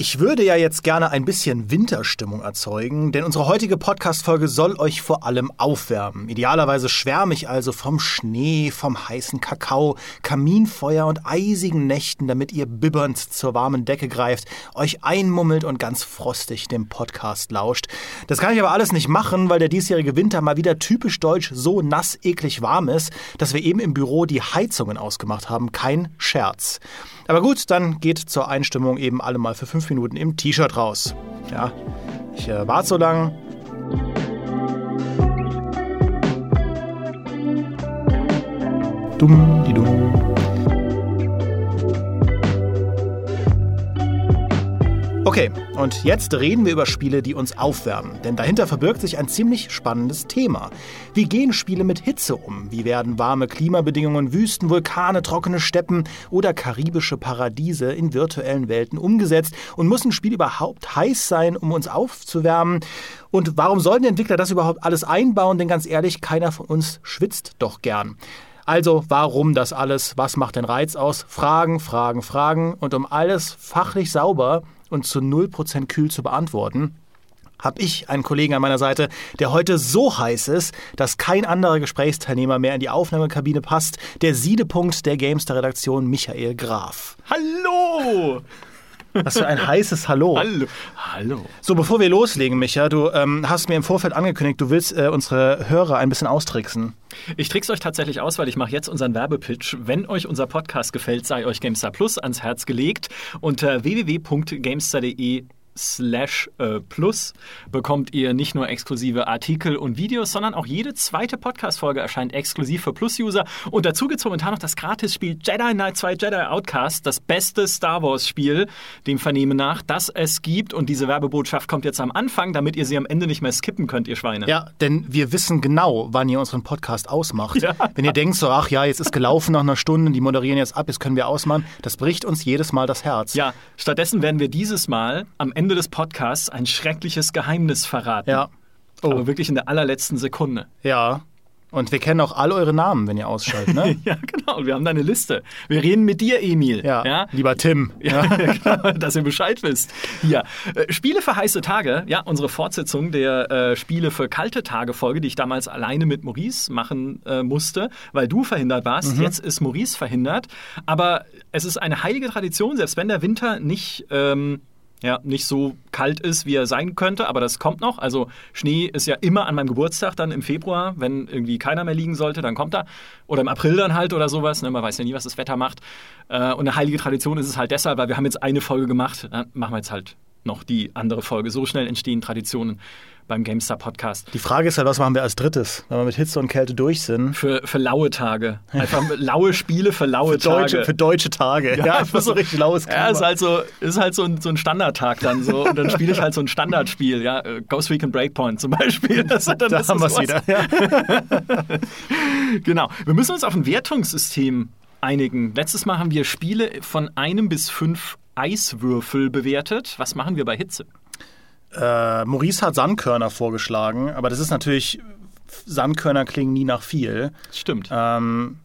Ich würde ja jetzt gerne ein bisschen Winterstimmung erzeugen, denn unsere heutige Podcast-Folge soll euch vor allem aufwärmen. Idealerweise schwärme ich also vom Schnee, vom heißen Kakao, Kaminfeuer und eisigen Nächten, damit ihr bibbernd zur warmen Decke greift, euch einmummelt und ganz frostig dem Podcast lauscht. Das kann ich aber alles nicht machen, weil der diesjährige Winter mal wieder typisch deutsch so nass, eklig warm ist, dass wir eben im Büro die Heizungen ausgemacht haben. Kein Scherz. Aber gut, dann geht zur Einstimmung eben alle mal für fünf Minuten im T-Shirt raus. Ja, ich äh, warte so lang. Dumm, die dumm. Okay, und jetzt reden wir über Spiele, die uns aufwärmen. Denn dahinter verbirgt sich ein ziemlich spannendes Thema. Wie gehen Spiele mit Hitze um? Wie werden warme Klimabedingungen, Wüsten, Vulkane, trockene Steppen oder karibische Paradiese in virtuellen Welten umgesetzt? Und muss ein Spiel überhaupt heiß sein, um uns aufzuwärmen? Und warum sollen die Entwickler das überhaupt alles einbauen? Denn ganz ehrlich, keiner von uns schwitzt doch gern. Also, warum das alles? Was macht den Reiz aus? Fragen, Fragen, Fragen. Und um alles fachlich sauber und zu 0% kühl zu beantworten, habe ich einen Kollegen an meiner Seite, der heute so heiß ist, dass kein anderer Gesprächsteilnehmer mehr in die Aufnahmekabine passt. Der Siedepunkt der Gamester-Redaktion, Michael Graf. Hallo! Was für ein heißes Hallo. Hallo. Hallo. So, bevor wir loslegen, Micha, du ähm, hast mir im Vorfeld angekündigt, du willst äh, unsere Hörer ein bisschen austricksen. Ich trickse euch tatsächlich aus, weil ich mache jetzt unseren Werbepitch. Wenn euch unser Podcast gefällt, sei euch GameStar Plus ans Herz gelegt. Unter www.gamestar.de slash äh, plus bekommt ihr nicht nur exklusive Artikel und Videos, sondern auch jede zweite Podcast-Folge erscheint exklusiv für Plus-User. Und dazu gibt es momentan noch das Gratisspiel Jedi Knight 2 Jedi Outcast, das beste Star Wars-Spiel, dem Vernehmen nach, das es gibt. Und diese Werbebotschaft kommt jetzt am Anfang, damit ihr sie am Ende nicht mehr skippen könnt, ihr Schweine. Ja, denn wir wissen genau, wann ihr unseren Podcast ausmacht. Ja. Wenn ihr denkt so, ach ja, jetzt ist gelaufen nach einer Stunde, die moderieren jetzt ab, jetzt können wir ausmachen, das bricht uns jedes Mal das Herz. Ja, stattdessen werden wir dieses Mal am Ende des Podcasts ein schreckliches Geheimnis verraten. Ja. Oh. Aber wirklich in der allerletzten Sekunde. Ja. Und wir kennen auch all eure Namen, wenn ihr ausschaltet, ne? ja, genau. Und wir haben deine Liste. Wir reden mit dir, Emil. Ja. ja? Lieber Tim. Ja, genau, dass ihr Bescheid wisst. Hier. Äh, Spiele für heiße Tage. Ja, unsere Fortsetzung der äh, Spiele für kalte Tage Folge, die ich damals alleine mit Maurice machen äh, musste, weil du verhindert warst. Mhm. Jetzt ist Maurice verhindert. Aber es ist eine heilige Tradition, selbst wenn der Winter nicht ähm, ja, nicht so kalt ist, wie er sein könnte, aber das kommt noch. Also Schnee ist ja immer an meinem Geburtstag dann im Februar, wenn irgendwie keiner mehr liegen sollte, dann kommt er. Oder im April dann halt oder sowas. Ne? Man weiß ja nie, was das Wetter macht. Äh, und eine heilige Tradition ist es halt deshalb, weil wir haben jetzt eine Folge gemacht, machen wir jetzt halt noch die andere Folge. So schnell entstehen Traditionen beim GameStar Podcast. Die Frage ist halt, was machen wir als drittes, wenn wir mit Hitze und Kälte durch sind? Für, für laue Tage. Einfach laue Spiele für laue für Tage. Deutsche, für deutsche Tage. Ja, ja einfach so richtig laues Klima. Ja, ist halt so, ist halt so ein, so ein Standardtag dann so. Und dann spiele ich halt so ein Standardspiel, ja. Äh, Ghost Recon Breakpoint zum Beispiel. Das, dann, da haben wir es wieder. Ja. genau. Wir müssen uns auf ein Wertungssystem einigen. Letztes Mal haben wir Spiele von einem bis fünf Eiswürfel bewertet. Was machen wir bei Hitze? Äh, Maurice hat Sandkörner vorgeschlagen, aber das ist natürlich, Sandkörner klingen nie nach viel. Stimmt. Ähm,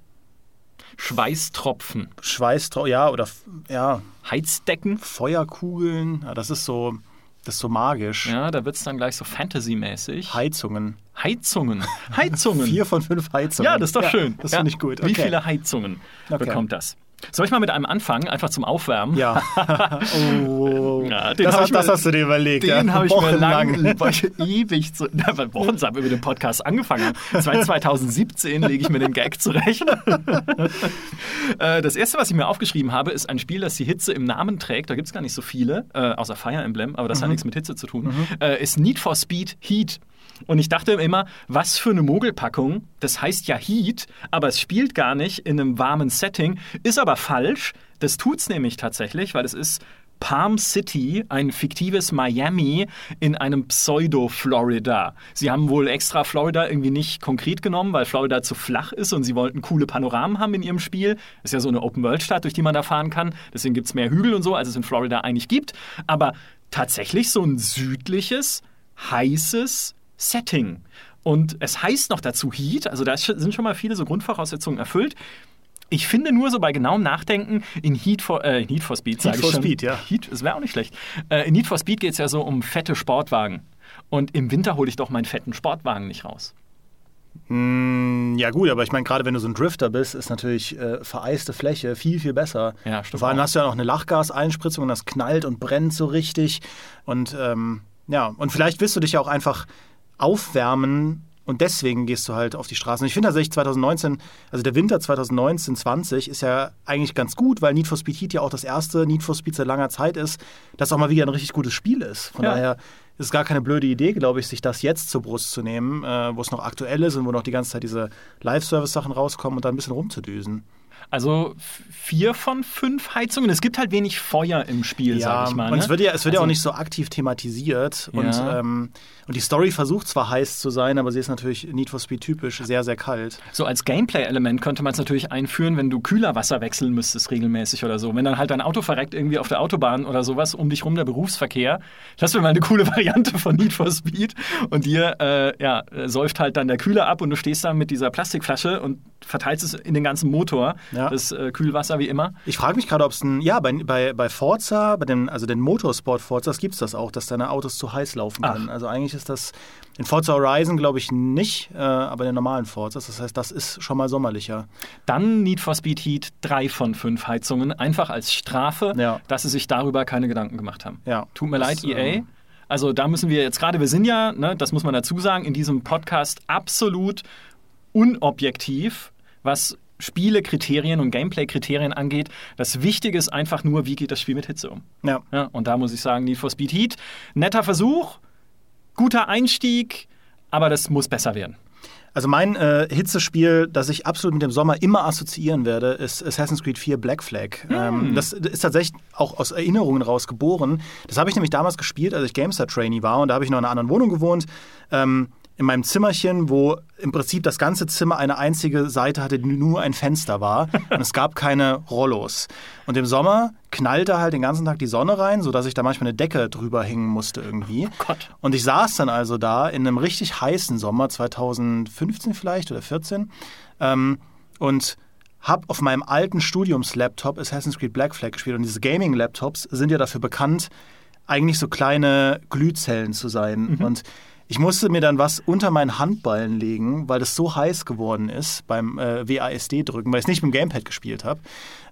Schweißtropfen. Schweißtropfen, ja, oder ja. Heizdecken. Feuerkugeln, ja, das ist so, das ist so magisch. Ja, da wird es dann gleich so Fantasy-mäßig. Heizungen. Heizungen. Heizungen. Vier von fünf Heizungen. Ja, das ist doch ja, schön. Das ja. finde ich gut. Okay. Wie viele Heizungen okay. bekommt das? Soll ich mal mit einem anfangen, einfach zum Aufwärmen? Ja. oh, ja das, hast, mir, das, hast du dir überlegt. Den ja. habe ich mir lang, ewig zu. Na, Wochen haben wir mit dem Podcast angefangen. Seit 2017 lege ich mir den Gag zurecht. Äh, das erste, was ich mir aufgeschrieben habe, ist ein Spiel, das die Hitze im Namen trägt. Da gibt es gar nicht so viele, äh, außer Fire Emblem, aber das mhm. hat nichts mit Hitze zu tun. Mhm. Äh, ist Need for Speed Heat. Und ich dachte immer, was für eine Mogelpackung. Das heißt ja Heat, aber es spielt gar nicht in einem warmen Setting. Ist aber falsch. Das tut's nämlich tatsächlich, weil es ist Palm City, ein fiktives Miami in einem Pseudo-Florida. Sie haben wohl extra Florida irgendwie nicht konkret genommen, weil Florida zu flach ist und sie wollten coole Panoramen haben in ihrem Spiel. Ist ja so eine Open-World-Stadt, durch die man da fahren kann. Deswegen gibt es mehr Hügel und so, als es in Florida eigentlich gibt. Aber tatsächlich so ein südliches, heißes Setting. Und es heißt noch dazu Heat, also da sind schon mal viele so Grundvoraussetzungen erfüllt. Ich finde nur so bei genauem Nachdenken in Heat for, äh, Heat for Speed, sage Heat ich for schon. Speed, ja. Heat, das wäre auch nicht schlecht. Äh, in Need for Speed geht es ja so um fette Sportwagen. Und im Winter hole ich doch meinen fetten Sportwagen nicht raus. Mm, ja gut, aber ich meine, gerade wenn du so ein Drifter bist, ist natürlich äh, vereiste Fläche viel, viel besser. Ja, stimmt Vor allem auch. hast du ja noch eine Lachgaseinspritzung und das knallt und brennt so richtig. Und ähm, ja, und vielleicht willst du dich ja auch einfach aufwärmen und deswegen gehst du halt auf die Straßen. Ich finde tatsächlich 2019, also der Winter 2019, 20 ist ja eigentlich ganz gut, weil Need for Speed Heat ja auch das erste Need for Speed seit langer Zeit ist, das auch mal wieder ein richtig gutes Spiel ist. Von Ja. daher ist es gar keine blöde Idee, glaube ich, sich das jetzt zur Brust zu nehmen, äh, wo es noch aktuell ist und wo noch die ganze Zeit diese Live-Service-Sachen rauskommen und da ein bisschen rumzudüsen. Also vier von fünf Heizungen. Es gibt halt wenig Feuer im Spiel, sag ich mal. und ne? es wird ja, es wird ja Also- auch nicht so aktiv thematisiert. Und, Ja. ähm, und die Story versucht zwar heiß zu sein, aber sie ist natürlich Need for Speed typisch sehr, sehr kalt. So als Gameplay-Element könnte man es natürlich einführen, wenn du Kühlerwasser wechseln müsstest regelmäßig oder so. Wenn dann halt dein Auto verreckt irgendwie auf der Autobahn oder sowas, um dich rum der Berufsverkehr. Das wäre mal eine coole Variante von Need for Speed. Und dir äh, ja, säuft halt dann der Kühler ab und du stehst da mit dieser Plastikflasche und verteilst es in den ganzen Motor, Ja. Das äh, Kühlwasser wie immer. Ich frage mich gerade, ob es ein, ja, bei, bei, bei Forza, bei den, also den Motorsport Forzas gibt es das auch, dass deine Autos zu heiß laufen können. Also eigentlich ist das in Forza Horizon, glaube ich, nicht, äh, aber in den normalen Forzas. Das heißt, das ist schon mal sommerlicher. Dann Need for Speed Heat drei von fünf Heizungen, einfach als Strafe, Ja. dass sie sich darüber keine Gedanken gemacht haben. Ja. Tut mir Das, leid, EA. ähm, Also da müssen wir jetzt gerade, wir sind ja, ne, das muss man dazu sagen, in diesem Podcast absolut unobjektiv, was Spielekriterien und Gameplay-Kriterien angeht. Das Wichtige ist einfach nur, wie geht das Spiel mit Hitze um. Ja. Ja, und da muss ich sagen, Need for Speed Heat, netter Versuch, guter Einstieg, aber das muss besser werden. Also mein äh, Hitzespiel, das ich absolut mit dem Sommer immer assoziieren werde, ist Assassin's Creed 4 Black Flag. Ähm, das ist tatsächlich auch aus Erinnerungen raus geboren. Das habe ich nämlich damals gespielt, als ich GameStar Trainee war und da habe ich noch in einer anderen Wohnung gewohnt. Ähm, in meinem Zimmerchen, wo im Prinzip das ganze Zimmer eine einzige Seite hatte, die nur ein Fenster war. und es gab keine Rollos. Und im Sommer knallte halt den ganzen Tag die Sonne rein, sodass ich da manchmal eine Decke drüber hängen musste irgendwie. Gott. Und ich saß dann also da in einem richtig heißen Sommer, 2015 vielleicht oder 14, ähm, und habe auf meinem alten Studiumslaptop Assassin's Creed Black Flag gespielt. Und diese Gaming-Laptops sind ja dafür bekannt, eigentlich so kleine Glühzellen zu sein. Und ich musste mir dann was unter meinen Handballen legen, weil das so heiß geworden ist beim äh, WASD-Drücken, weil ich es nicht mit dem Gamepad gespielt habe.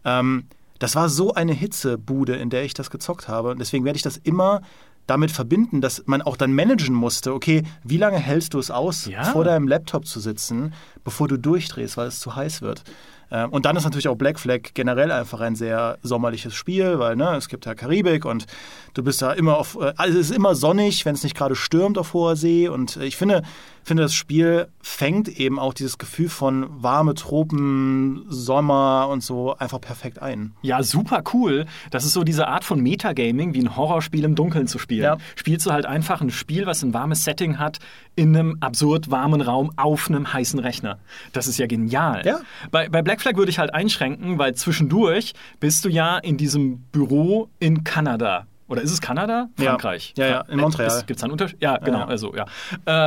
Ähm, das war so eine Hitzebude, in der ich das gezockt habe. Und deswegen werde ich das immer damit verbinden, dass man auch dann managen musste, okay, wie lange hältst du es aus, Ja. vor deinem Laptop zu sitzen, bevor du durchdrehst, weil es zu heiß wird. Ähm, Und dann ist natürlich auch Black Flag generell einfach ein sehr sommerliches Spiel, weil ne, es gibt ja Karibik und du bist da immer auf, äh, also es ist immer sonnig, wenn es nicht gerade stürmt auf hoher See. Und äh, ich finde, finde, das Spiel fängt eben auch dieses Gefühl von warme Tropen, Sommer und so einfach perfekt ein. Ja, super cool. Das ist so diese Art von Metagaming, wie ein Horrorspiel im Dunkeln zu spielen. Ja. Spielst du halt einfach ein Spiel, was ein warmes Setting hat, in einem absurd warmen Raum auf einem heißen Rechner. Das ist ja genial. Ja. Bei, bei Black Flag würde ich halt einschränken, weil zwischendurch bist du ja in diesem Büro in Kanada. Oder ist es Kanada? Ja. Frankreich. Ja, ja, in Montreal. Gibt es einen Unterschied? Ja, genau. ja. Also, ja.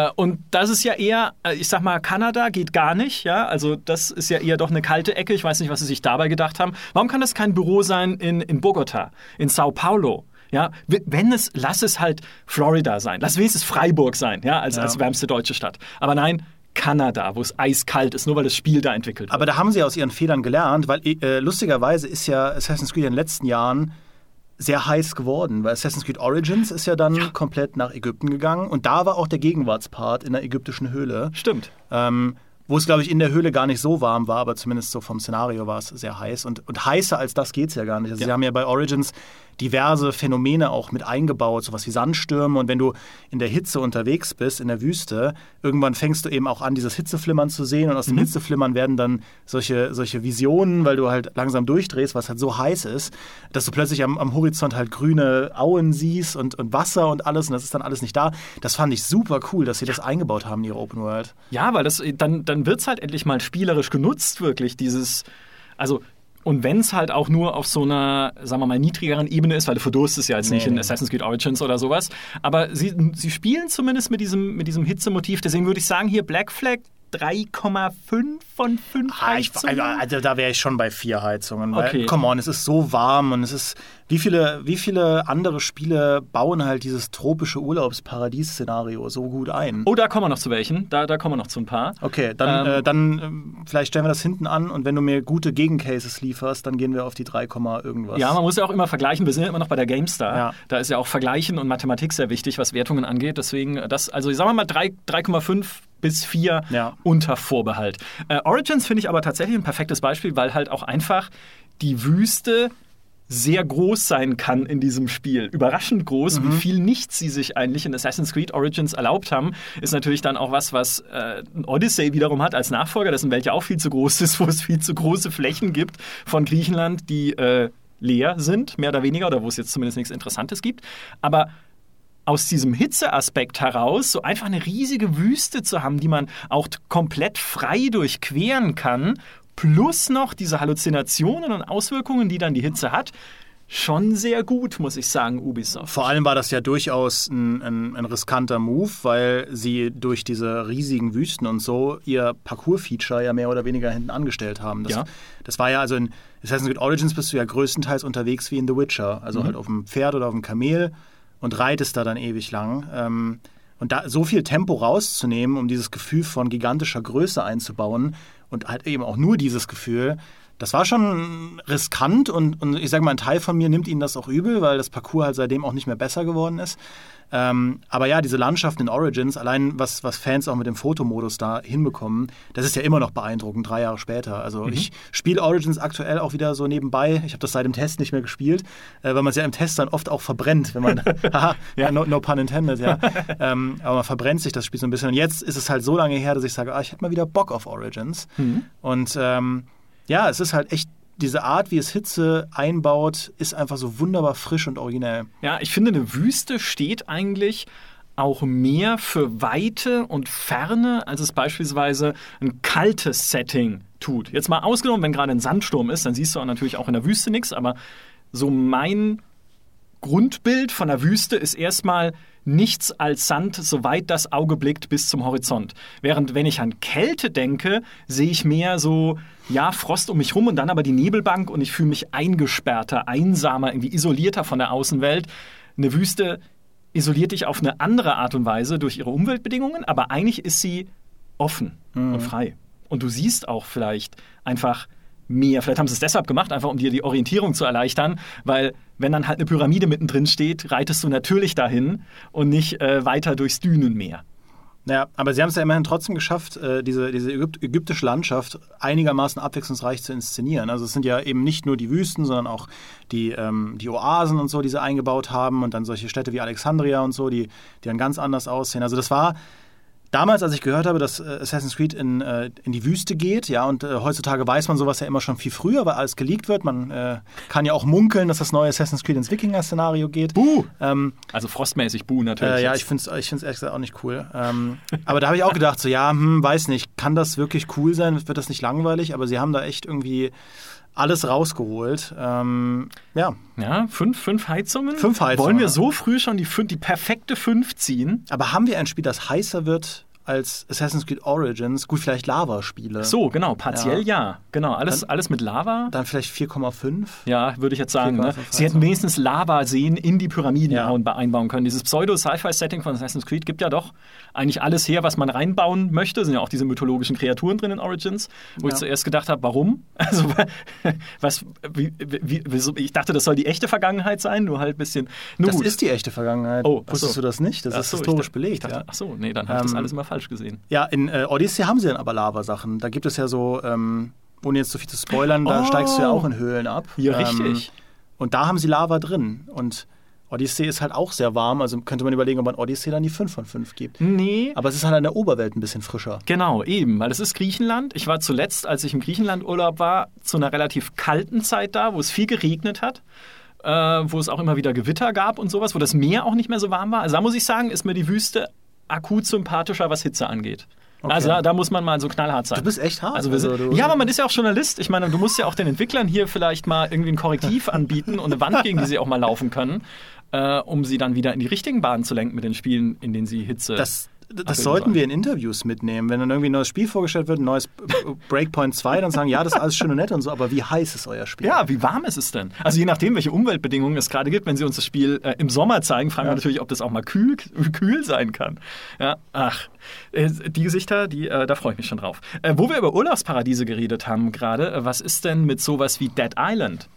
Äh, und das ist ja eher, äh, ich sag mal, Kanada geht gar nicht. Ja, also das ist ja eher doch eine kalte Ecke. Ich weiß nicht, was sie sich dabei gedacht haben. Warum kann das kein Büro sein in, in Bogota, in Sao Paulo? Ja, wenn es, lass es halt Florida sein. Lass wenigstens Freiburg sein, ja, als, Ja. als wärmste deutsche Stadt. Aber nein, Kanada, wo es eiskalt ist, nur weil das Spiel da entwickelt wird. Aber da haben sie aus ihren Fehlern gelernt, weil äh, lustigerweise ist ja Assassin's Creed in den letzten Jahren sehr heiß geworden, weil Assassin's Creed Origins ist ja dann komplett nach Ägypten gegangen und da war auch der Gegenwartspart in der ägyptischen Höhle, Stimmt. ähm, wo es, glaube ich, in der Höhle gar nicht so warm war, aber zumindest so vom Szenario war es sehr heiß. Und, und heißer als das geht es ja gar nicht. Also Ja. sie haben ja bei Origins diverse Phänomene auch mit eingebaut, sowas wie Sandstürme. Und wenn du in der Hitze unterwegs bist, in der Wüste, irgendwann fängst du eben auch an, dieses Hitzeflimmern zu sehen. Und aus dem Hitzeflimmern werden dann solche, solche Visionen, weil du halt langsam durchdrehst, was halt so heiß ist, dass du plötzlich am, am Horizont halt grüne Auen siehst und, und Wasser und alles. Und das ist dann alles nicht da. Das fand ich super cool, dass sie das eingebaut haben in ihre Open World. Ja, weil das dann, dann wird es halt endlich mal spielerisch genutzt, wirklich, dieses, also und wenn es halt auch nur auf so einer, sagen wir mal, niedrigeren Ebene ist, weil du verdurstest ja jetzt Nee, nicht in. Assassin's Creed Origins oder sowas, aber sie, sie spielen zumindest mit diesem, mit diesem Hitzemotiv, deswegen würde ich sagen, hier Black Flag 3,5 von 5 Ah, ich, Heizungen. also, also da wäre ich schon bei vier Heizungen. Weil, Okay. come on, es ist so warm und es ist. Wie viele, wie viele andere Spiele bauen halt dieses tropische Urlaubsparadies-Szenario so gut ein? Oh, da kommen wir noch zu welchen. Da, da kommen wir noch zu ein paar. Okay, dann, Ähm, äh, dann ähm, vielleicht stellen wir das hinten an und wenn du mir gute Gegencases lieferst, dann gehen wir auf die 3, irgendwas. Ja, man muss ja auch immer vergleichen. Wir sind ja immer noch bei der GameStar. Ja. Da ist ja auch Vergleichen und Mathematik sehr wichtig, was Wertungen angeht. Deswegen, äh, das, also sagen wir mal 3 3,5 bis 4 Ja. unter Vorbehalt. Äh, Origins finde ich aber tatsächlich ein perfektes Beispiel, weil halt auch einfach die Wüste sehr groß sein kann in diesem Spiel. Überraschend groß, Mhm. wie viel nichts sie sich eigentlich in Assassin's Creed Origins erlaubt haben, ist natürlich dann auch was, was äh, Odyssey wiederum hat als Nachfolger, dessen Welt ja auch viel zu groß ist, wo es viel zu große Flächen gibt von Griechenland, die äh, leer sind, mehr oder weniger, oder wo es jetzt zumindest nichts Interessantes gibt. Aber aus diesem Hitzeaspekt heraus, so einfach eine riesige Wüste zu haben, die man auch komplett frei durchqueren kann, plus noch diese Halluzinationen und Auswirkungen, die dann die Hitze hat, schon sehr gut, muss ich sagen, Ubisoft. Vor allem war das ja durchaus ein, ein, ein riskanter Move, weil sie durch diese riesigen Wüsten und so ihr Parcours-Feature ja mehr oder weniger hinten angestellt haben. Das, Ja. das war ja also in Assassin's Creed Origins bist du ja größtenteils unterwegs wie in The Witcher. Also Mhm. halt auf dem Pferd oder auf dem Kamel und reitest da dann ewig lang. Ähm, und da so viel Tempo rauszunehmen, um dieses Gefühl von gigantischer Größe einzubauen und halt eben auch nur dieses Gefühl, das war schon riskant und, und ich sage mal, ein Teil von mir nimmt ihnen das auch übel, weil das Parcours halt seitdem auch nicht mehr besser geworden ist. Ähm, aber ja, diese Landschaften in Origins, allein was, was Fans auch mit dem Fotomodus da hinbekommen, das ist ja immer noch beeindruckend, drei Jahre später. Also ich spiele Origins aktuell auch wieder so nebenbei. Ich habe das seit dem Test nicht mehr gespielt, äh, weil man es ja im Test dann oft auch verbrennt, wenn man, haha, ja, no, no pun intended, ja. ähm, aber man verbrennt sich das Spiel so ein bisschen. Und jetzt ist es halt so lange her, dass ich sage, ah, ich hätte mal wieder Bock auf Origins. Und ähm, ja, es ist halt echt, diese Art, wie es Hitze einbaut, ist einfach so wunderbar frisch und originell. Ja, ich finde, eine Wüste steht eigentlich auch mehr für Weite und Ferne, als es beispielsweise ein kaltes Setting tut. Jetzt mal ausgenommen, wenn gerade ein Sandsturm ist, dann siehst du auch natürlich auch in der Wüste nichts, aber so mein Grundbild von der Wüste ist erstmal nichts als Sand, soweit das Auge blickt bis zum Horizont. Während wenn ich an Kälte denke, sehe ich mehr so, ja, Frost um mich rum und dann aber die Nebelbank und ich fühle mich eingesperrter, einsamer, irgendwie isolierter von der Außenwelt. Eine Wüste isoliert dich auf eine andere Art und Weise durch ihre Umweltbedingungen, aber eigentlich ist sie offen und frei. Und du siehst auch vielleicht einfach mehr. Vielleicht haben sie es deshalb gemacht, einfach um dir die Orientierung zu erleichtern, weil wenn dann halt eine Pyramide mittendrin steht, reitest du natürlich dahin und nicht äh, weiter durchs Dünenmeer. Ja, aber sie haben es ja immerhin trotzdem geschafft, äh, diese, diese Ägyp ägyptische Landschaft einigermaßen abwechslungsreich zu inszenieren. Also es sind ja eben nicht nur die Wüsten, sondern auch die, ähm, die Oasen und so, die sie eingebaut haben und dann solche Städte wie Alexandria und so, die, die dann ganz anders aussehen. Also das war damals, als ich gehört habe, dass äh, Assassin's Creed in, äh, in die Wüste geht, ja, und äh, heutzutage weiß man sowas ja immer schon viel früher, weil alles geleakt wird. Man äh, kann ja auch munkeln, dass das neue Assassin's Creed ins Wikinger-Szenario geht. Buh! Ähm, Also frostmäßig Buh natürlich. äh, ja, ich finde es ich find's ehrlich gesagt auch nicht cool. Ähm, aber da habe ich auch gedacht, so, ja, hm, weiß nicht, kann das wirklich cool sein? Wird das nicht langweilig? Aber sie haben da echt irgendwie alles rausgeholt. Ähm, ja, ja, fünf, fünf Heizungen. Fünf Heizungen, Wollen wir ja. so früh schon die, die perfekte fünf ziehen? aber haben wir ein Spiel, das heißer wird als Assassin's Creed Origins? Gut, vielleicht Lava-Spiele. So, genau, partiell ja. Genau, alles, alles mit Lava. Dann vielleicht 4,5? Ja, würde ich jetzt sagen. Ne? 4,5 Sie hätten wenigstens Lava-Seen in die Pyramiden Ja. ein- einbauen können. Dieses Pseudo-Sci-Fi-Setting von Assassin's Creed gibt ja doch eigentlich alles her, was man reinbauen möchte. Sind ja auch diese mythologischen Kreaturen drin in Origins, wo ich Ja. zuerst gedacht habe, warum? Also, was, wie, wie, ich dachte, das soll die echte Vergangenheit sein, nur halt ein bisschen. Nur Das gut. ist die echte Vergangenheit. Oh, Wusstest so. du das nicht? Das Ach ist so, ich historisch dachte- belegt. Ich dachte, ja. Ach so, nee, dann habe ich das Ähm, alles immer falsch gesehen. Ja, in äh, Odyssey haben sie dann aber Lava-Sachen. Da gibt es ja so, ähm, ohne jetzt zu viel zu spoilern, da Oh. steigst du ja auch in Höhlen ab. Ja, Ähm, richtig. Und da haben sie Lava drin. Und Odyssey ist halt auch sehr warm. Also könnte man überlegen, ob man Odyssey dann die 5 von 5 gibt. Nee. Aber es ist halt an der Oberwelt ein bisschen frischer. Genau, eben, weil es ist Griechenland. Ich war zuletzt, als ich im Griechenland-Urlaub war, zu einer relativ kalten Zeit da, wo es viel geregnet hat, äh, wo es auch immer wieder Gewitter gab und sowas, wo das Meer auch nicht mehr so warm war. Also da muss ich sagen, ist mir die Wüste akut sympathischer, was Hitze angeht. Also da, da muss man mal so knallhart sein. Du bist echt hart. Also sind, Also du- ja, aber man ist ja auch Journalist. Ich meine, du musst ja auch den Entwicklern hier vielleicht mal irgendwie ein Korrektiv anbieten und eine Wand, gegen die sie auch mal laufen können, äh, um sie dann wieder in die richtigen Bahnen zu lenken mit den Spielen, in denen sie Hitze. Das, das sollten wir in Interviews mitnehmen. Wenn dann irgendwie ein neues Spiel vorgestellt wird, ein neues Breakpoint 2, dann sagen, ja, das ist alles schön und nett und so, aber wie heiß ist euer Spiel? Ja, wie warm ist es denn? Also je nachdem, welche Umweltbedingungen es gerade gibt, wenn sie uns das Spiel äh, im Sommer zeigen, fragen ja. wir natürlich, ob das auch mal kühl, kühl sein kann. Ja, ach, äh, die Gesichter, die, äh, da freue ich mich schon drauf. Äh, wo wir über Urlaubsparadiese geredet haben gerade, äh, was ist denn mit sowas wie Dead Island?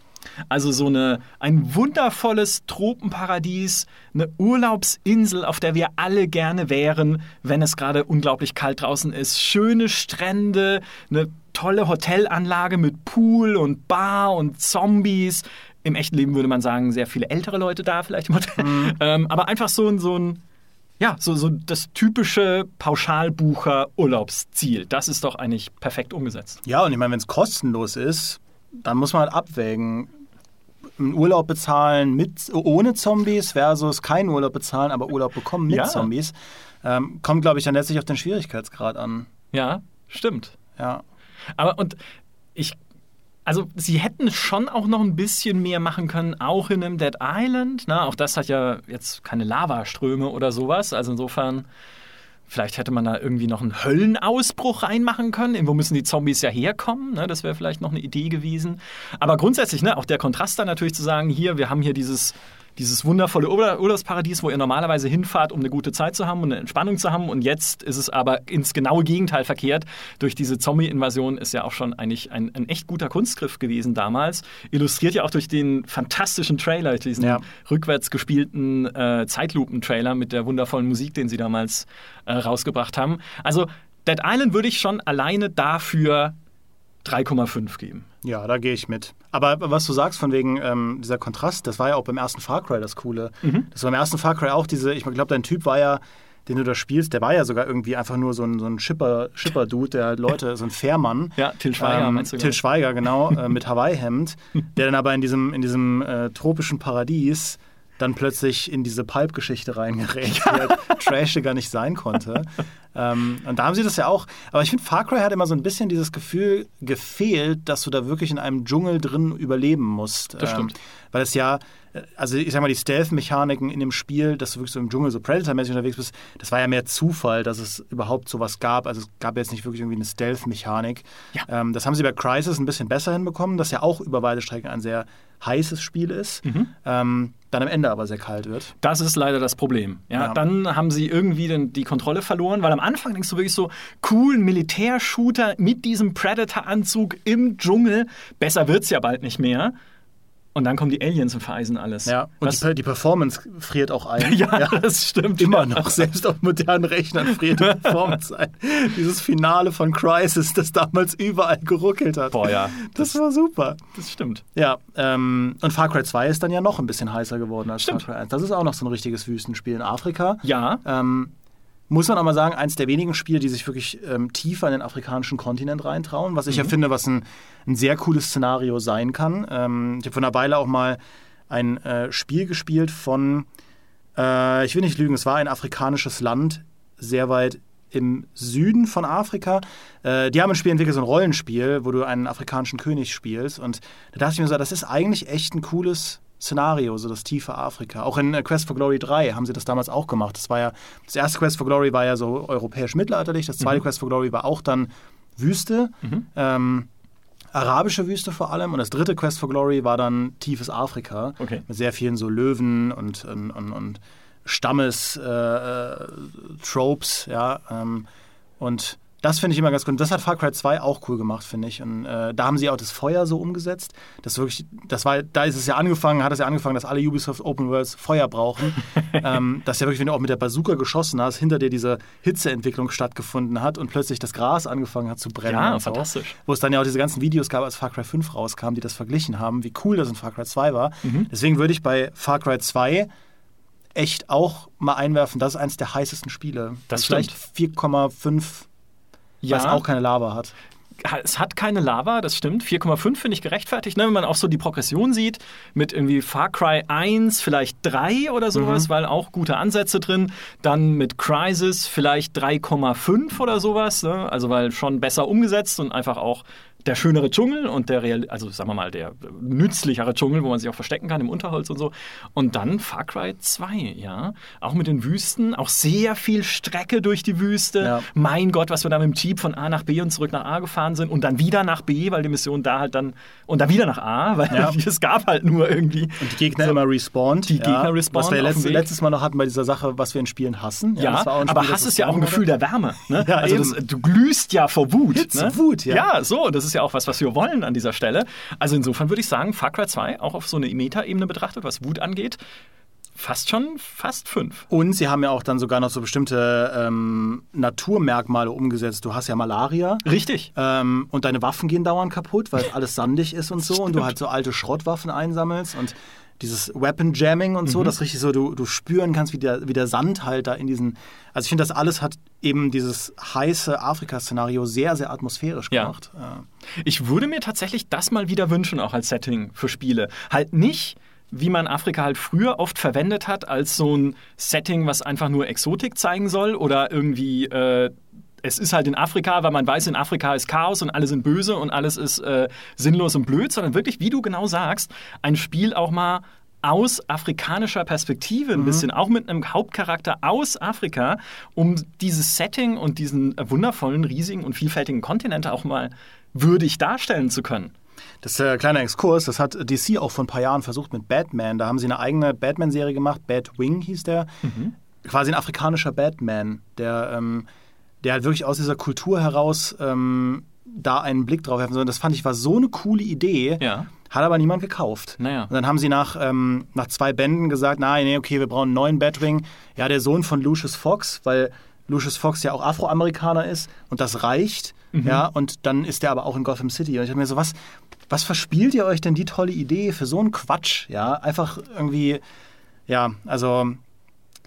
Also so eine, ein wundervolles Tropenparadies, eine Urlaubsinsel, auf der wir alle gerne wären, wenn es gerade unglaublich kalt draußen ist. Schöne Strände, eine tolle Hotelanlage mit Pool und Bar und Zombies. Im echten Leben würde man sagen, sehr viele ältere Leute da vielleicht im Hotel. Mhm. Ähm, aber einfach so ein, so ein ja, so, so das typische Pauschalbucher-Urlaubsziel. Das ist doch eigentlich perfekt umgesetzt. Ja, und ich meine, wenn es kostenlos ist, dann muss man halt abwägen. Einen Urlaub bezahlen mit, ohne Zombies versus keinen Urlaub bezahlen, aber Urlaub bekommen mit ja. Zombies. Ähm, kommt, glaube ich, dann letztlich auf den Schwierigkeitsgrad an. Ja, stimmt. Ja. Aber und ich also sie hätten schon auch noch ein bisschen mehr machen können, auch in einem Dead Island. Na, auch das hat ja jetzt keine Lavaströme oder sowas. Also insofern Vielleicht hätte man da irgendwie noch einen Höllenausbruch reinmachen können. Wo müssen die Zombies ja herkommen? Ne? Das wäre vielleicht noch eine Idee gewesen. Aber grundsätzlich, ne, auch der Kontrast da natürlich zu sagen, hier, wir haben hier dieses dieses wundervolle Urlaubsparadies, wo ihr normalerweise hinfahrt, um eine gute Zeit zu haben und eine Entspannung zu haben. Und jetzt ist es aber ins genaue Gegenteil verkehrt. Durch diese Zombie-Invasion ist ja auch schon eigentlich ein, ein, echt guter Kunstgriff gewesen damals. Illustriert ja auch durch den fantastischen Trailer, diesen ja. rückwärts gespielten äh, Zeitlupen-Trailer mit der wundervollen Musik, den sie damals äh, rausgebracht haben. Also Dead Island würde ich schon alleine dafür 3,5 geben. Ja, da gehe ich mit. Aber was du sagst von wegen ähm, dieser Kontrast, das war ja auch beim ersten Far Cry das Coole. Mhm. Das war beim ersten Far Cry auch diese, ich glaube, dein Typ war ja, den du da spielst, der war ja sogar irgendwie einfach nur so ein, so ein Schipper, Schipper-Dude, der Leute, so ein Fährmann. Ja, Till Schweiger ähm, meinst du? Till Schweiger, genau, äh, mit Hawaii-Hemd, der dann aber in diesem, in diesem äh, tropischen Paradies dann plötzlich in diese Pulp-Geschichte reingerät, die halt trashiger nicht sein konnte. Ähm, und da haben sie das ja auch. Aber ich finde, Far Cry hat immer so ein bisschen dieses Gefühl gefehlt, dass du da wirklich in einem Dschungel drin überleben musst. Das stimmt. Ähm, weil es ja, also ich sag mal, die Stealth-Mechaniken in dem Spiel, dass du wirklich so im Dschungel so Predator-mäßig unterwegs bist, das war ja mehr Zufall, dass es überhaupt sowas gab. Also es gab jetzt nicht wirklich irgendwie eine Stealth-Mechanik. Ja. Ähm, das haben sie bei Crisis ein bisschen besser hinbekommen, das ja auch über weite Strecken ein sehr heißes Spiel ist. Mhm. Ähm, dann am Ende aber sehr kalt wird. Das ist leider das Problem. Ja, ja. Dann haben sie irgendwie den, die Kontrolle verloren, weil am Anfang denkst du wirklich so, cool, Militärshooter mit diesem Predator-Anzug im Dschungel. Besser wird es ja bald nicht mehr. Und dann kommen die Aliens und vereisen alles. Ja, und die, die, Performance friert auch ein. ja, ja, das stimmt. Immer noch, selbst auf modernen Rechnern friert die Performance ein. Dieses Finale von Crisis, das damals überall geruckelt hat. Boah, ja. Das, das war super. Das stimmt. Ja, ähm, und Far Cry 2 ist dann ja noch ein bisschen heißer geworden als stimmt. Far Cry 1. Das ist auch noch so ein richtiges Wüstenspiel in Afrika. Ja. Ähm, muss man auch mal sagen, eins der wenigen Spiele, die sich wirklich ähm, tiefer in den afrikanischen Kontinent reintrauen, was ich mhm. ja finde, was ein, ein, sehr cooles Szenario sein kann. Ähm, ich habe vor einer Weile auch mal ein äh, Spiel gespielt von, äh, ich will nicht lügen, es war ein afrikanisches Land, sehr weit im Süden von Afrika. Äh, die haben ein Spiel entwickelt, so ein Rollenspiel, wo du einen afrikanischen König spielst. Und da dachte ich mir so, das ist eigentlich echt ein cooles Szenario, so das tiefe Afrika. Auch in äh, Quest for Glory 3 haben sie das damals auch gemacht. Das war ja, das erste Quest for Glory war ja so europäisch-mittelalterlich, das zweite mhm. Quest for Glory war auch dann Wüste, mhm. ähm, arabische Wüste vor allem. Und das dritte Quest for Glory war dann tiefes Afrika. Okay. Mit sehr vielen so Löwen und, und, und, und Stammes-Tropes, äh, ja. Ähm, und das finde ich immer ganz gut. Und das hat Far Cry 2 auch cool gemacht, finde ich. Und äh, da haben sie auch das Feuer so umgesetzt. Das wirklich, das war, da ist es ja angefangen, hat es ja angefangen, dass alle Ubisoft Open Worlds Feuer brauchen. ähm, dass ja wirklich, wenn du auch mit der Bazooka geschossen hast, hinter dir diese Hitzeentwicklung stattgefunden hat und plötzlich das Gras angefangen hat zu brennen. Ja, fantastisch. Wo es dann ja auch diese ganzen Videos gab, als Far Cry 5 rauskam, die das verglichen haben, wie cool das in Far Cry 2 war. Mhm. Deswegen würde ich bei Far Cry 2 echt auch mal einwerfen, das ist eines der heißesten Spiele. Das, das vielleicht 4,5 ja. Es auch keine Lava hat. Es hat keine Lava, das stimmt. 4,5 finde ich gerechtfertigt. Ne? Wenn man auch so die Progression sieht, mit irgendwie Far Cry 1, vielleicht 3 oder sowas, mhm. weil auch gute Ansätze drin. Dann mit Crisis vielleicht 3,5 oder sowas. Ne? Also weil schon besser umgesetzt und einfach auch der schönere Dschungel und der real, also sagen wir mal, der nützlichere Dschungel, wo man sich auch verstecken kann im Unterholz und so. Und dann Far Cry 2, ja. Auch mit den Wüsten, auch sehr viel Strecke durch die Wüste. Ja. Mein Gott, was wir da mit dem Jeep von A nach B und zurück nach A gefahren sind und dann wieder nach B, weil die Mission da halt dann und dann wieder nach A, weil Ja. es gab halt nur irgendwie. Und die Gegner immer respawned. Die Gegner respawnen Was wir letztes, letztes Mal noch hatten bei dieser Sache, was wir in Spielen hassen. Ja, ein aber Spiel, Hass ist ja auch ein Gefühl der Wärme. Ne? Ja, also das, du glühst ja vor Wut. Hitze, ne? Wut, ja. Ja, so, das ist ja auch was, was wir wollen an dieser Stelle. Also insofern würde ich sagen, Far Cry 2, auch auf so eine Meta-Ebene betrachtet, was Wut angeht, fast schon fast fünf. Und sie haben ja auch dann sogar noch so bestimmte ähm, Naturmerkmale umgesetzt. Du hast ja Malaria. Richtig. Ähm, und deine Waffen gehen dauernd kaputt, weil alles sandig ist und so. Und du halt so alte Schrottwaffen einsammelst und dieses Weapon Jamming und Mhm. so, das richtig so, du, du spüren kannst, wie der, wie der Sand halt da in diesen. Also ich finde, das alles hat eben dieses heiße Afrika-Szenario sehr, sehr atmosphärisch Ja. gemacht. Äh, Ich würde mir tatsächlich das mal wieder wünschen, auch als Setting für Spiele. Halt nicht, wie man Afrika halt früher oft verwendet hat, als so ein Setting, was einfach nur Exotik zeigen soll oder irgendwie. Äh, es ist halt in Afrika, weil man weiß, in Afrika ist Chaos und alle sind böse und alles ist äh, sinnlos und blöd, sondern wirklich, wie du genau sagst, ein Spiel auch mal aus afrikanischer Perspektive ein bisschen, auch mit einem Hauptcharakter aus Afrika, um dieses Setting und diesen wundervollen, riesigen und vielfältigen Kontinent auch mal würdig darstellen zu können. Das ist ein kleiner Exkurs, das hat DC auch vor ein paar Jahren versucht mit Batman. Da haben sie eine eigene Batman-Serie gemacht, Batwing hieß der. Quasi ein afrikanischer Batman, der, ähm, der halt wirklich aus dieser Kultur heraus ähm, da einen Blick drauf werfen soll. Das fand ich war so eine coole Idee, Ja. hat aber niemand gekauft. Naja. Und dann haben sie nach, ähm, nach zwei Bänden gesagt, nein, nee, okay, wir brauchen einen neuen Batwing. Ja, der Sohn von Lucius Fox, weil Lucius Fox ja auch Afroamerikaner ist und das reicht. Ja, und dann ist der aber auch in Gotham City. Und ich dachte mir so, was, was verspielt ihr euch denn die tolle Idee für so einen Quatsch? Ja, einfach irgendwie, ja, also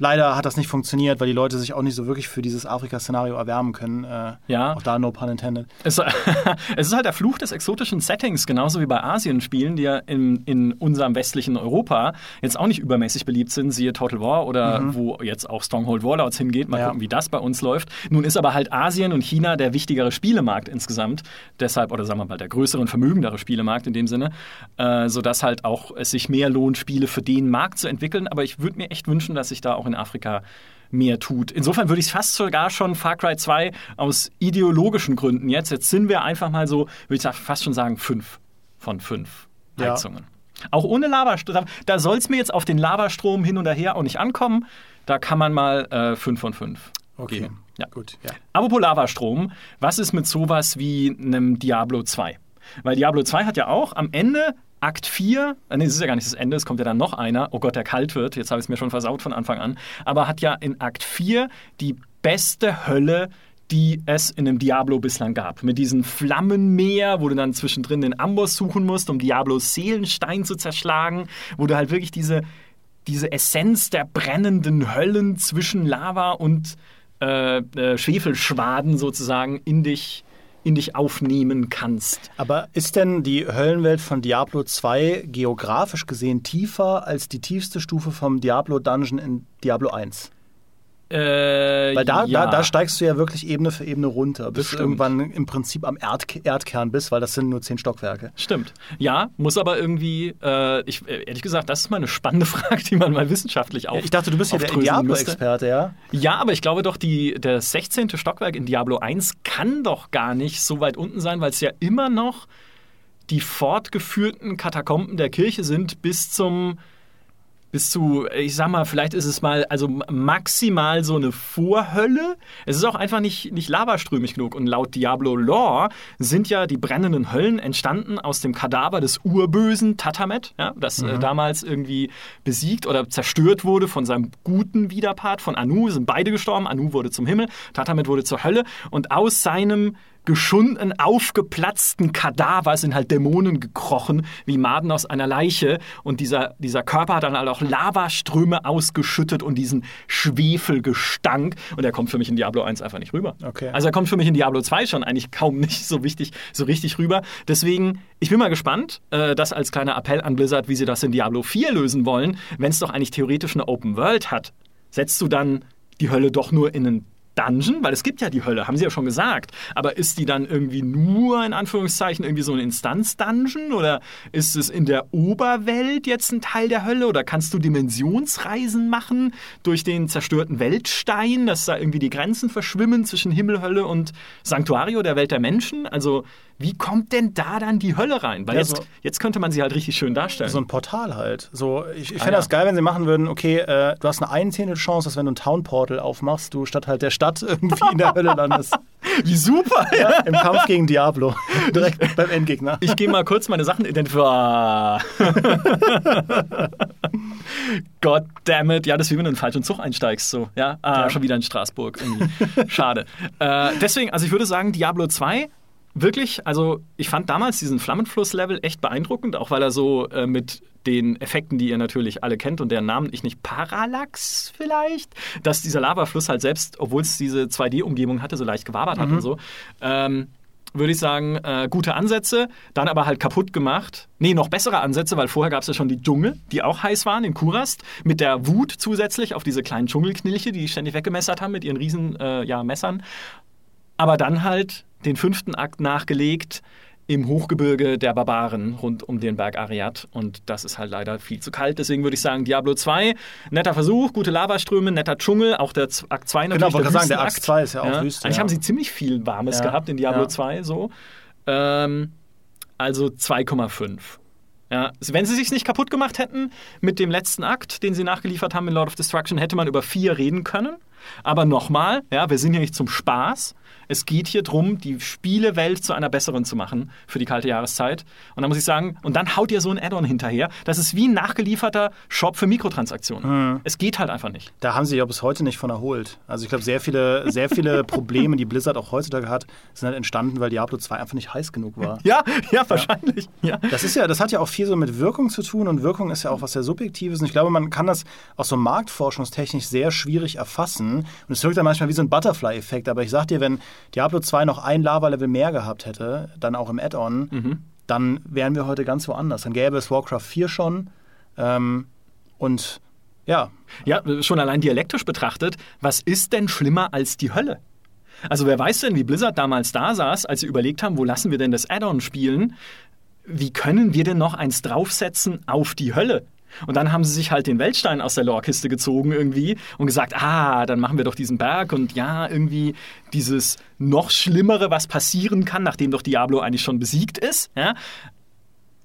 leider hat das nicht funktioniert, weil die Leute sich auch nicht so wirklich für dieses Afrika-Szenario erwärmen können. Äh, Ja. Auch da no pun intended. Es, es ist halt der Fluch des exotischen Settings, genauso wie bei Asienspielen, die ja in, in unserem westlichen Europa jetzt auch nicht übermäßig beliebt sind, siehe Total War oder wo jetzt auch Stronghold Warlords hingeht. Mal Ja. gucken, wie das bei uns läuft. Nun ist aber halt Asien und China der wichtigere Spielemarkt insgesamt, deshalb, oder sagen wir mal, der größere und vermögendere Spielemarkt in dem Sinne, äh, sodass halt auch es sich mehr lohnt, Spiele für den Markt zu entwickeln. Aber ich würde mir echt wünschen, dass sich da auch in Afrika mehr tut. Insofern würde ich es fast sogar schon Far Cry 2 aus ideologischen Gründen jetzt, jetzt sind wir einfach mal so, würde ich fast schon sagen, fünf von fünf Ja. Heizungen. Auch ohne Lavastrom. Da soll es mir jetzt auf den Lavastrom hin und her auch nicht ankommen. Da kann man mal äh, fünf von fünf Okay, geben. Ja. gut. Ja. Apropos Lavastrom, was ist mit sowas wie einem Diablo 2? Weil Diablo 2 hat ja auch am Ende Akt 4, äh, nee, es ist ja gar nicht das Ende, es kommt ja dann noch einer, oh Gott, der kalt wird, jetzt habe ich es mir schon versaut von Anfang an, aber hat ja in Akt 4 die beste Hölle, die es in einem Diablo bislang gab. Mit diesem Flammenmeer, wo du dann zwischendrin den Amboss suchen musst, um Diablos Seelenstein zu zerschlagen, wo du halt wirklich diese, diese Essenz der brennenden Höllen zwischen Lava und äh, äh, Schwefelschwaden sozusagen in dich, in dich aufnehmen kannst. Aber ist denn die Höllenwelt von Diablo 2 geografisch gesehen tiefer als die tiefste Stufe vom Diablo Dungeon in Diablo 1? Äh, Weil da, ja. da, da steigst du ja wirklich Ebene für Ebene runter, bis du irgendwann im Prinzip am Erd Erdkern bist, weil das sind nur zehn Stockwerke. Stimmt. Ja, muss aber irgendwie, äh, ich, äh, ehrlich gesagt, das ist mal eine spannende Frage, die man mal wissenschaftlich auf. Ich dachte, du bist ja der. Diablo-Experte, ja? Ja, aber ich glaube doch, die, der 16. Stockwerk in Diablo 1 kann doch gar nicht so weit unten sein, weil es ja immer noch die fortgeführten Katakomben der Kirche sind bis zum bis zu, ich sag mal, vielleicht ist es mal, also maximal so eine Vorhölle. Es ist auch einfach nicht, nicht lavaströmig genug. Und laut Diablo Lore sind ja die brennenden Höllen entstanden aus dem Kadaver des urbösen Tatamet, ja, das äh, damals irgendwie besiegt oder zerstört wurde von seinem guten Widerpart, von Anu, sind beide gestorben. Anu wurde zum Himmel, Tatamet wurde zur Hölle. Und aus seinem geschundenen, aufgeplatzten Kadaver sind halt Dämonen gekrochen, wie Maden aus einer Leiche. Und dieser, dieser Körper hat dann halt auch Lavaströme ausgeschüttet und diesen Schwefelgestank. Und er kommt für mich in Diablo 1 einfach nicht rüber. Okay. Also er kommt für mich in Diablo 2 schon eigentlich kaum nicht so wichtig, so richtig rüber. Deswegen, ich bin mal gespannt, äh, das als kleiner Appell an Blizzard, wie sie das in Diablo 4 lösen wollen. Wenn es doch eigentlich theoretisch eine Open World hat, setzt du dann die Hölle doch nur in einen Dungeon? Weil es gibt ja die Hölle, haben sie ja schon gesagt. Aber ist die dann irgendwie nur in Anführungszeichen irgendwie so ein Instanz-Dungeon? Oder ist es in der Oberwelt jetzt ein Teil der Hölle? Oder kannst du Dimensionsreisen machen durch den zerstörten Weltstein, dass da irgendwie die Grenzen verschwimmen zwischen Himmel, Hölle und Sanctuario der Welt der Menschen? Also wie kommt denn da dann die Hölle rein? Weil Ja, jetzt, so- jetzt könnte man sie halt richtig schön darstellen. So ein Portal halt. So, ich ich Ah, fände ja. das geil, wenn sie machen würden, okay, äh, du hast eine Einzehntel Chance, dass wenn du ein Town-Portal aufmachst, du statt halt der Stadt irgendwie in der Hölle landest. wie super! Ja, Im Kampf gegen Diablo. Direkt beim Endgegner. Ich gehe mal kurz meine Sachen identifizieren. God damn it. Ja, das ist wie wenn du in den falschen Zug einsteigst. So. Ja, ah, Ja. schon wieder in Straßburg. Irgendwie. Schade. Äh, deswegen, also ich würde sagen, Diablo 2 wirklich, also ich fand damals diesen Flammenfluss-Level echt beeindruckend, auch weil er so äh, mit den Effekten, die ihr natürlich alle kennt und deren Namen ich nicht, Parallax vielleicht, dass dieser Lavafluss halt selbst, obwohl es diese 2D-Umgebung hatte, so leicht gewabert hat und so, ähm, würde ich sagen, äh, gute Ansätze, dann aber halt kaputt gemacht. Nee, noch bessere Ansätze, weil vorher gab es ja schon die Dschungel, die auch heiß waren in Kurast, mit der Wut zusätzlich auf diese kleinen Dschungelknilche, die die ständig weggemessert haben mit ihren riesen äh, ja, Messern. Aber dann halt den fünften Akt nachgelegt im Hochgebirge der Barbaren rund um den Berg Ariad. Und das ist halt leider viel zu kalt. Deswegen würde ich sagen, Diablo 2, netter Versuch, gute Lavaströme, netter Dschungel. Auch der Z- Akt 2 natürlich. Genau, der sagen, der. Akt 2 ist ja auch Wüste, Eigentlich ja. haben sie ziemlich viel Warmes Ja, gehabt in Diablo ja. 2. So. Ähm, also 2,5. Ja, wenn sie sich nicht kaputt gemacht hätten mit dem letzten Akt, den sie nachgeliefert haben in Lord of Destruction, hätte man über vier reden können. Aber nochmal, ja, wir sind hier nicht zum Spaß. Es geht hier darum, die Spielewelt zu einer besseren zu machen für die kalte Jahreszeit. Und dann muss ich sagen, und dann haut ihr so ein Add-on hinterher. Das ist wie ein nachgelieferter Shop für Mikrotransaktionen. Es geht halt einfach nicht. Da haben sie sich auch bis heute nicht von erholt. Also ich glaube, sehr viele, sehr viele Probleme, die Blizzard auch heutzutage hat, sind halt entstanden, weil Diablo 2 einfach nicht heiß genug war. Ja, ja, wahrscheinlich. Ja. Das ist ja, das hat ja auch viel so mit Wirkung zu tun und Wirkung ist ja auch was sehr Subjektives. Und ich glaube, man kann das auch so marktforschungstechnisch sehr schwierig erfassen. Und es wirkt dann manchmal wie so ein Butterfly-Effekt. Aber ich sag dir, wenn Diablo 2 noch ein Lava-Level mehr gehabt hätte, dann auch im Add-on, dann wären wir heute ganz woanders. Dann gäbe es Warcraft 4 schon. Ähm, und ja, Ja, schon allein dialektisch betrachtet, was ist denn schlimmer als die Hölle? Also wer weiß denn, wie Blizzard damals da saß, als sie überlegt haben, wo lassen wir denn das Add-on spielen? Wie können wir denn noch eins draufsetzen auf die Hölle? Und dann haben sie sich halt den Weltstein aus der Lorkiste gezogen irgendwie und gesagt, ah, dann machen wir doch diesen Berg und ja, irgendwie dieses noch Schlimmere, was passieren kann, nachdem doch Diablo eigentlich schon besiegt ist, ja,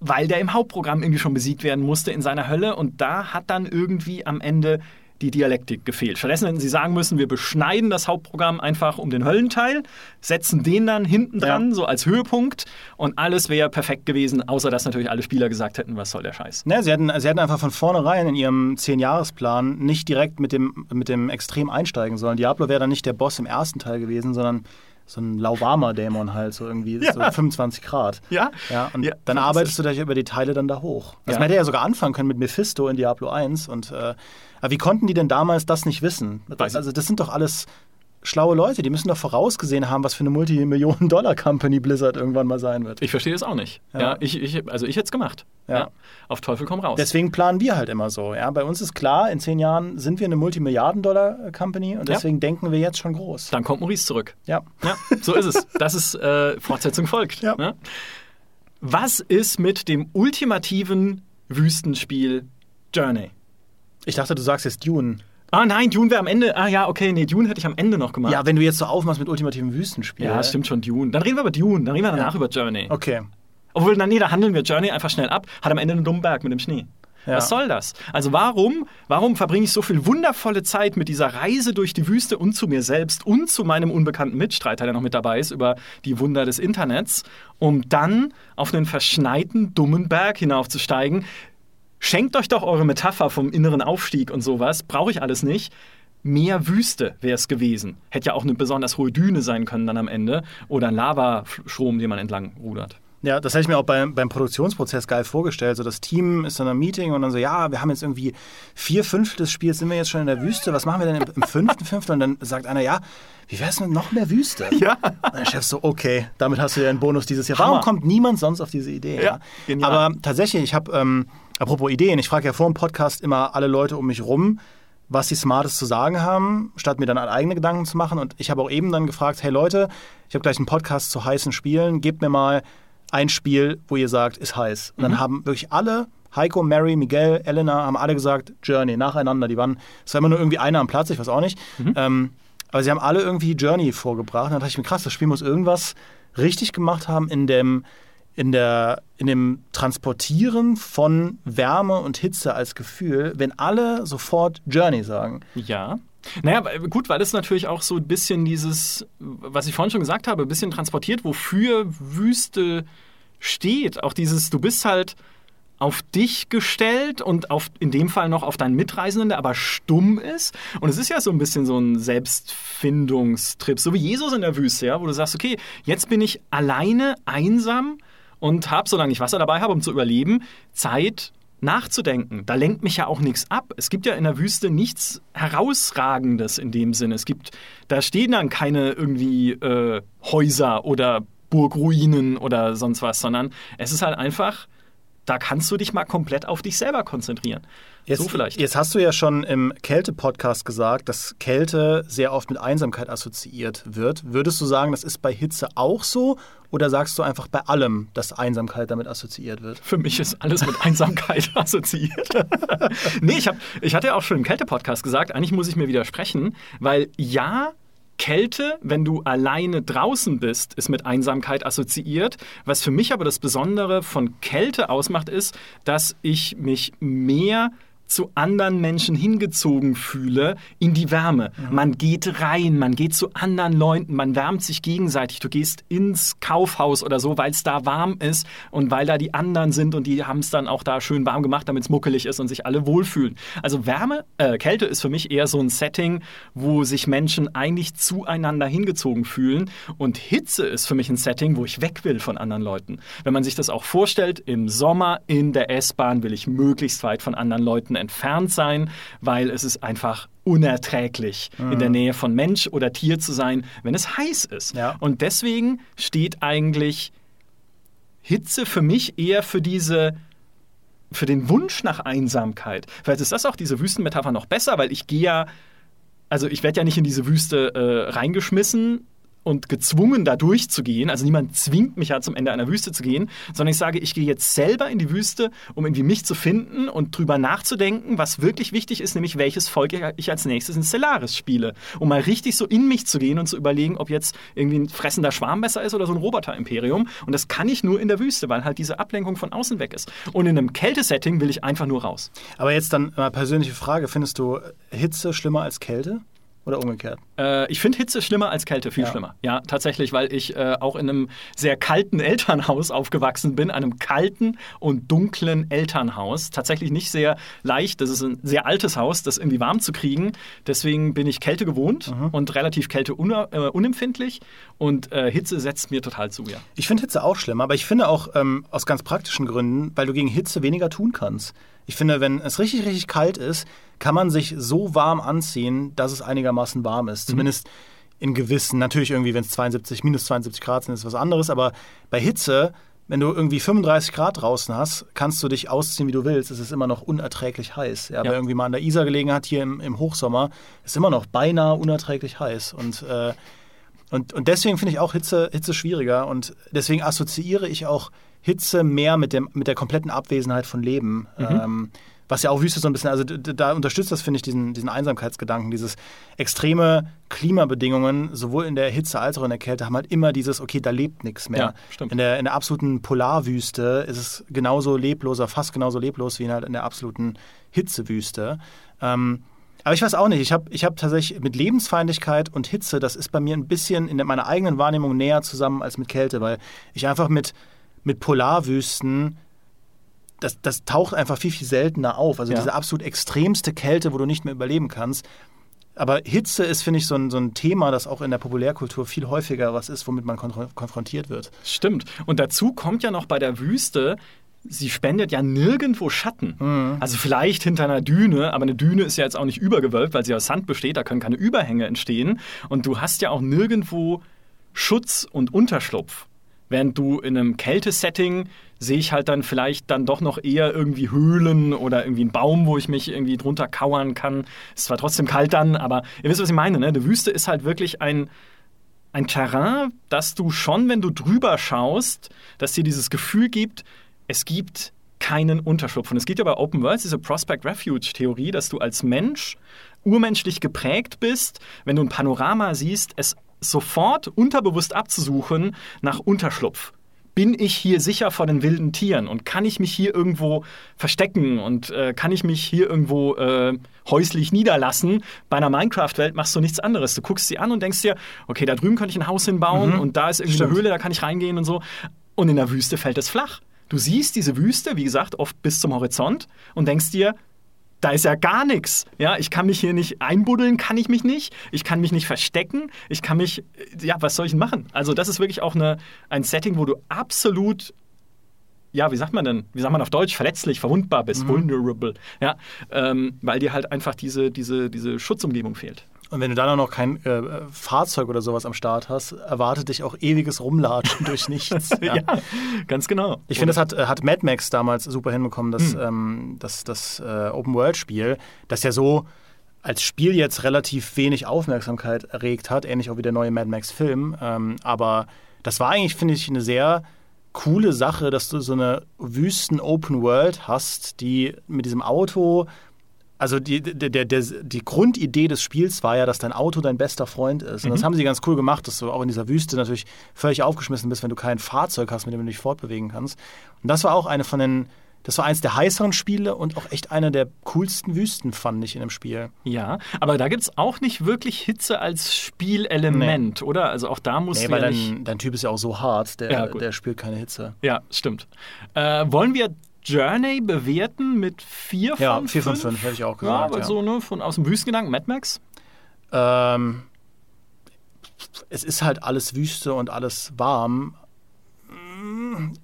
weil der im Hauptprogramm irgendwie schon besiegt werden musste in seiner Hölle. Und da hat dann irgendwie am Ende die Dialektik gefehlt. Stattdessen hätten sie sagen müssen, wir beschneiden das Hauptprogramm einfach um den Höllenteil, setzen den dann hinten dran, Ja. so als Höhepunkt und alles wäre perfekt gewesen, außer dass natürlich alle Spieler gesagt hätten, was soll der Scheiß. Ne, sie, hätten, sie hätten einfach von vornherein in ihrem 10-Jahres-Plan nicht direkt mit dem, mit dem Extrem einsteigen sollen. Diablo wäre dann nicht der Boss im ersten Teil gewesen, sondern so ein lauwarmer-Dämon halt, so irgendwie Ja. so 25 Grad. Ja? Ja, und Ja, dann arbeitest du dich über die Teile dann da hoch. Also man hätte ja sogar anfangen können mit Mephisto in Diablo 1. Und, äh, aber wie konnten die denn damals das nicht wissen? Also das sind doch alles schlaue Leute, die müssen doch vorausgesehen haben, was für eine Multimillionen-Dollar-Company Blizzard irgendwann mal sein wird. Ich verstehe es auch nicht. Ja. Ja. ich, ich, also ich hätte es gemacht. Ja. Auf Teufel komm raus. Deswegen planen wir halt immer so. Ja? Bei uns ist klar, in zehn Jahren sind wir eine Multimilliarden-Dollar-Company und Ja. deswegen denken wir jetzt schon groß. dann kommt Maurice zurück. Ja. Ja, so ist es. Das ist äh, Fortsetzung folgt. Ja. Ne? Was ist mit dem ultimativen Wüstenspiel Journey? Ich dachte, du sagst jetzt Dune. Ah nein, Dune wäre am Ende. Ah ja, okay, nee, Dune hätte ich am Ende noch gemacht. Ja, wenn du jetzt so aufmachst mit ultimativen Wüstenspielen. ja, stimmt schon, Dune. Dann reden wir über Dune, dann reden wir danach über Journey. Okay. Obwohl, dann, nee, da handeln wir Journey einfach schnell ab, hat am Ende einen dummen Berg mit dem Schnee. Ja. Was soll das? Also warum, warum verbringe ich so viel wundervolle Zeit mit dieser Reise durch die Wüste und zu mir selbst und zu meinem unbekannten Mitstreiter, der noch mit dabei ist, über die Wunder des Internets, um dann auf einen verschneiten, dummen Berg hinaufzusteigen? Schenkt euch doch eure Metapher vom inneren Aufstieg und sowas. Brauche ich alles nicht. Mehr Wüste wäre es gewesen. Hätte ja auch eine besonders hohe Düne sein können dann am Ende. Oder ein Lavastrom, den man entlang rudert. Ja, das hätte ich mir auch beim, beim Produktionsprozess geil vorgestellt. So das Team ist in einem Meeting und dann so, ja, wir haben jetzt irgendwie vier Fünftel des Spiels, sind wir jetzt schon in der Wüste. Was machen wir denn im, im fünften Fünftel? Und dann sagt einer, ja, wie wär's mit noch mehr Wüste? Ja. Und der Chef so, okay, damit hast du ja einen Bonus dieses Jahr. Hammer. Warum kommt niemand sonst auf diese Idee? Ja, genial. Aber tatsächlich, ich habe, ähm, apropos Ideen, ich frage ja vor dem Podcast immer alle Leute um mich rum, was sie Smartes zu sagen haben, statt mir dann eigene Gedanken zu machen. Und ich habe auch eben dann gefragt, hey Leute, ich habe gleich einen Podcast zu heißen Spielen, gebt mir mal ein Spiel, wo ihr sagt, ist heiß. Und dann Mhm. haben wirklich alle, Heiko, Mary, Miguel, Elena, haben alle gesagt, Journey, nacheinander. Die waren, es war immer nur irgendwie einer am Platz, ich weiß auch nicht. Mhm. Ähm, aber sie haben alle irgendwie Journey vorgebracht. Und dann dachte ich mir, krass, das Spiel muss irgendwas richtig gemacht haben in dem, in der, in dem Transportieren von Wärme und Hitze als Gefühl, wenn alle sofort Journey sagen. Ja. Naja, gut, weil es natürlich auch so ein bisschen dieses, was ich vorhin schon gesagt habe, ein bisschen transportiert, wofür Wüste steht. Auch dieses, du bist halt auf dich gestellt und auf, in dem Fall noch auf deinen Mitreisenden, der aber stumm ist. Und es ist ja so ein bisschen so ein Selbstfindungstrip, so wie Jesus in der Wüste, ja, wo du sagst, okay, jetzt bin ich alleine, einsam und habe, solange ich Wasser dabei habe, um zu überleben, Zeit nachzudenken. Da lenkt mich ja auch nichts ab. Es gibt ja in der Wüste nichts herausragendes in dem Sinne. Es gibt, da stehen dann keine irgendwie äh, Häuser oder Burgruinen oder sonst was, sondern es ist halt einfach, da kannst du dich mal komplett auf dich selber konzentrieren. Jetzt, so vielleicht. Jetzt hast du ja schon im Kälte-Podcast gesagt, dass Kälte sehr oft mit Einsamkeit assoziiert wird. Würdest du sagen, das ist bei Hitze auch so? Oder sagst du einfach bei allem, dass Einsamkeit damit assoziiert wird? Für mich ist alles mit Einsamkeit assoziiert. nee, ich, hab, ich hatte ja auch schon im Kälte-Podcast gesagt, eigentlich muss ich mir widersprechen, weil ja, Kälte, wenn du alleine draußen bist, ist mit Einsamkeit assoziiert. Was für mich aber das Besondere von Kälte ausmacht, ist, dass ich mich mehr zu anderen Menschen hingezogen fühle in die Wärme. Man geht rein, man geht zu anderen Leuten, man wärmt sich gegenseitig. Du gehst ins Kaufhaus oder so, weil es da warm ist und weil da die anderen sind und die haben es dann auch da schön warm gemacht, damit es muckelig ist und sich alle wohlfühlen. Also Wärme, äh, Kälte ist für mich eher so ein Setting, wo sich Menschen eigentlich zueinander hingezogen fühlen und Hitze ist für mich ein Setting, wo ich weg will von anderen Leuten. Wenn man sich das auch vorstellt, im Sommer in der S-Bahn will ich möglichst weit von anderen Leuten entfernt sein, weil es ist einfach unerträglich, in der Nähe von Mensch oder Tier zu sein, wenn es heiß ist. Ja. Und deswegen steht eigentlich Hitze für mich eher für diese für den Wunsch nach Einsamkeit. Vielleicht ist das auch diese Wüstenmetapher noch besser, weil ich gehe ja, also ich werde ja nicht in diese Wüste äh, reingeschmissen und gezwungen, da durchzugehen. Also niemand zwingt mich ja zum Ende einer Wüste zu gehen, sondern ich sage, ich gehe jetzt selber in die Wüste, um irgendwie mich zu finden und drüber nachzudenken, was wirklich wichtig ist, nämlich welches Volk ich als nächstes in Stellaris spiele. Um mal richtig so in mich zu gehen und zu überlegen, ob jetzt irgendwie ein fressender Schwarm besser ist oder so ein Roboter-Imperium. Und das kann ich nur in der Wüste, weil halt diese Ablenkung von außen weg ist. Und in einem Kältesetting will ich einfach nur raus. Aber jetzt dann mal persönliche Frage: Findest du Hitze schlimmer als Kälte? Oder umgekehrt? Äh, ich finde Hitze schlimmer als Kälte, viel Ja. schlimmer. Ja, tatsächlich, weil ich äh, auch in einem sehr kalten Elternhaus aufgewachsen bin, einem kalten und dunklen Elternhaus. Tatsächlich nicht sehr leicht. Das ist ein sehr altes Haus, das irgendwie warm zu kriegen. Deswegen bin ich Kälte gewohnt und relativ Kälte äh, unempfindlich. Und äh, Hitze setzt mir total zu, ja. Ich finde Hitze auch schlimm, aber ich finde auch ähm, aus ganz praktischen Gründen, weil du gegen Hitze weniger tun kannst. Ich finde, wenn es richtig, richtig kalt ist, kann man sich so warm anziehen, dass es einigermaßen warm ist. Zumindest in gewissen, natürlich irgendwie, wenn es 72, minus 72 Grad sind, ist was anderes, aber bei Hitze, wenn du irgendwie 35 Grad draußen hast, kannst du dich ausziehen, wie du willst. Es ist immer noch unerträglich heiß. Ja, Ja. Wer irgendwie mal an der Isar gelegen hat, hier im, im Hochsommer, ist immer noch beinahe unerträglich heiß. Und äh, und, und deswegen finde ich auch Hitze, Hitze schwieriger und deswegen assoziiere ich auch Hitze mehr mit, dem, mit der kompletten Abwesenheit von Leben. Ähm, was ja auch Wüste so ein bisschen, also da unterstützt das, finde ich, diesen, diesen Einsamkeitsgedanken, dieses extreme Klimabedingungen, sowohl in der Hitze als auch in der Kälte, haben halt immer dieses, okay, da lebt nichts mehr. Ja, stimmt. In der, in der absoluten Polarwüste ist es genauso lebloser, fast genauso leblos wie halt in der absoluten Hitzewüste. Ähm, aber ich weiß auch nicht, ich habe ich hab tatsächlich mit Lebensfeindlichkeit und Hitze, das ist bei mir ein bisschen in meiner eigenen Wahrnehmung näher zusammen als mit Kälte, weil ich einfach mit, mit Polarwüsten, das, das taucht einfach viel, viel seltener auf. Also Ja. diese absolut extremste Kälte, wo du nicht mehr überleben kannst. Aber Hitze ist, finde ich, so ein, so ein Thema, das auch in der Populärkultur viel häufiger was ist, womit man konfron- konfrontiert wird. Stimmt. Und dazu kommt ja noch bei der Wüste, sie spendet ja nirgendwo Schatten. Also vielleicht hinter einer Düne, aber eine Düne ist ja jetzt auch nicht übergewölbt, weil sie aus Sand besteht, da können keine Überhänge entstehen. Und du hast ja auch nirgendwo Schutz und Unterschlupf. Während du in einem Kältesetting sehe ich halt dann vielleicht dann doch noch eher irgendwie Höhlen oder irgendwie einen Baum, wo ich mich irgendwie drunter kauern kann. Es ist zwar trotzdem kalt dann, aber ihr wisst, was ich meine. Ne? Die Wüste ist halt wirklich ein, ein Terrain, das du schon, wenn du drüber schaust, dass dir dieses Gefühl gibt, es gibt keinen Unterschlupf. Und es geht ja bei Open Worlds diese Prospect Refuge Theorie, dass du als Mensch urmenschlich geprägt bist, wenn du ein Panorama siehst, es sofort unterbewusst abzusuchen nach Unterschlupf. Bin ich hier sicher vor den wilden Tieren und kann ich mich hier irgendwo verstecken und äh, kann ich mich hier irgendwo äh, häuslich niederlassen? Bei einer Minecraft-Welt machst du nichts anderes. Du guckst sie an und denkst dir, okay, da drüben könnte ich ein Haus hinbauen Mhm. und da ist irgendwie Stimmt. eine Höhle, da kann ich reingehen und so. Und in der Wüste fällt es flach. Du siehst diese Wüste, wie gesagt, oft bis zum Horizont und denkst dir, da ist ja gar nichts. Ja, ich kann mich hier nicht einbuddeln, kann ich mich nicht. Ich kann mich nicht verstecken. Ich kann mich, äh, ja, was soll ich denn machen? Also das ist wirklich auch eine, ein Setting, wo du absolut, ja, wie sagt man denn? Wie sagt man auf Deutsch? Verletzlich, verwundbar bist, vulnerable. Ja, ähm, weil dir halt einfach diese, diese, diese Schutzumgebung fehlt. Und wenn du dann auch noch kein äh, Fahrzeug oder sowas am Start hast, erwartet dich auch ewiges Rumlatschen durch nichts. Ja, ganz genau. Ich finde, das hat, äh, hat Mad Max damals super hinbekommen, das, Hm. ähm, das, das äh, Open-World-Spiel, das ja so als Spiel jetzt relativ wenig Aufmerksamkeit erregt hat, ähnlich auch wie der neue Mad Max-Film. Ähm, aber das war eigentlich, finde ich, eine sehr coole Sache, dass du so eine Wüsten-Open-World hast, die mit diesem Auto also die, der, der, der, die Grundidee des Spiels war ja, dass dein Auto dein bester Freund ist. Und das haben sie ganz cool gemacht, dass du auch in dieser Wüste natürlich völlig aufgeschmissen bist, wenn du kein Fahrzeug hast, mit dem du dich fortbewegen kannst. Und das war auch eine von den, das war eins der heißeren Spiele und auch echt eine der coolsten Wüsten, fand ich in dem Spiel. Ja, aber da gibt es auch nicht wirklich Hitze als Spielelement, oder? Also auch da musst Nee, weil ja nicht... dein, dein Typ ist ja auch so hart, der, Ja, der spielt keine Hitze. Ja, stimmt. Äh, wollen wir Journey bewerten mit 4 von Ja, 5? 4 von 5 hätte ich auch Ja, gesagt. aber Ja, so, ne, von, aus dem Wüstengedanken, Mad Max? Ähm, es ist halt alles Wüste und alles warm.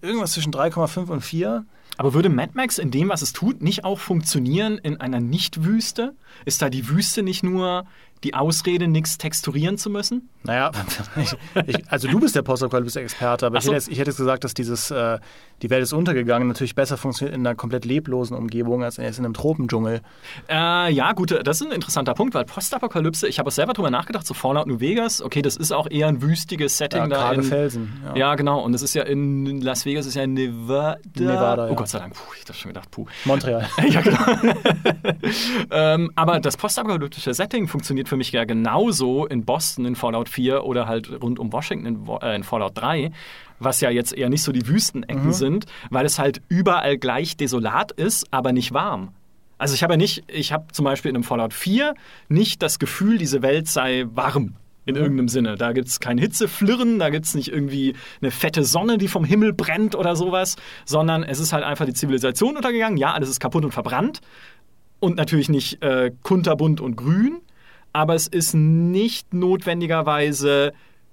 Irgendwas zwischen 3,5 und 4. Aber würde Mad Max in dem, was es tut, nicht auch funktionieren in einer Nicht-Wüste? Ist da die Wüste nicht nur die Ausrede, nichts texturieren zu müssen? Naja, ich, ich, also du bist der Postapokalypse-Experte, aber Ach ich, so. hätte jetzt, ich hätte jetzt gesagt, dass dieses äh, Die Welt ist untergegangen natürlich besser funktioniert in einer komplett leblosen Umgebung als in einem Tropendschungel. Äh, ja, gut, das ist ein interessanter Punkt, weil Postapokalypse, ich habe auch selber drüber nachgedacht, so Fallout New Vegas, okay, das ist auch eher ein wüstiges Setting Ja, da in, Felsen. Ja. Ja, genau. Und es ist ja in Las Vegas, ist ja in Nevada. Nevada, ja. Oh Gott sei Dank. Puh, ich habe schon gedacht, puh. Montreal. ja, genau. ähm, aber das postapokalyptische Setting funktioniert für mich ja genauso in Boston in Fallout 4 oder halt rund um Washington in, äh, in Fallout 3, was ja jetzt eher nicht so die Wüstenecken sind, weil es halt überall gleich desolat ist, aber nicht warm. Also ich habe ja nicht, ich habe zum Beispiel in einem Fallout 4 nicht das Gefühl, diese Welt sei warm. In irgendeinem Sinne. Da gibt es kein Hitzeflirren, da gibt es nicht irgendwie eine fette Sonne, die vom Himmel brennt oder sowas, sondern es ist halt einfach die Zivilisation untergegangen. Ja, alles ist kaputt und verbrannt. Und natürlich nicht äh, kunterbunt und grün, aber es ist nicht notwendigerweise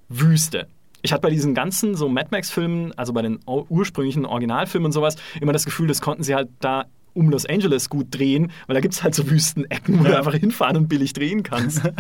Wüste. Ich hatte bei diesen ganzen so Mad Max-Filmen, also bei den ur- ursprünglichen Originalfilmen und sowas, immer das Gefühl, das konnten sie halt da um Los Angeles gut drehen, weil da gibt es halt so Wüstenecken, wo du einfach hinfahren und billig drehen kannst.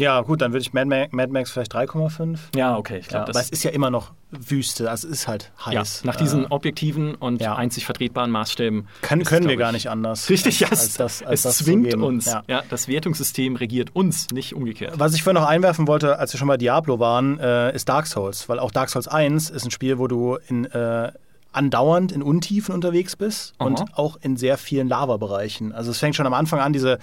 Ja, gut, dann würde ich Mad Max, Mad Max vielleicht 3,5. ja, okay, ich Ja, glaube, aber es ist ja immer noch Wüste, also es ist halt ja, heiß. nach diesen Äh, objektiven und ja. einzig vertretbaren Maßstäben können, ist, können wir gar ich, nicht anders. Richtig, ja, als, als das, als es das zwingt uns. Ja. Ja. das Wertungssystem regiert uns, nicht umgekehrt. Was ich vorhin noch einwerfen wollte, als wir schon bei Diablo waren, äh, ist Dark Souls. Weil auch Dark Souls 1 ist ein Spiel, wo du in, äh, andauernd in Untiefen unterwegs bist Aha. und auch in sehr vielen Lavabereichen. Also es fängt schon am Anfang an, diese,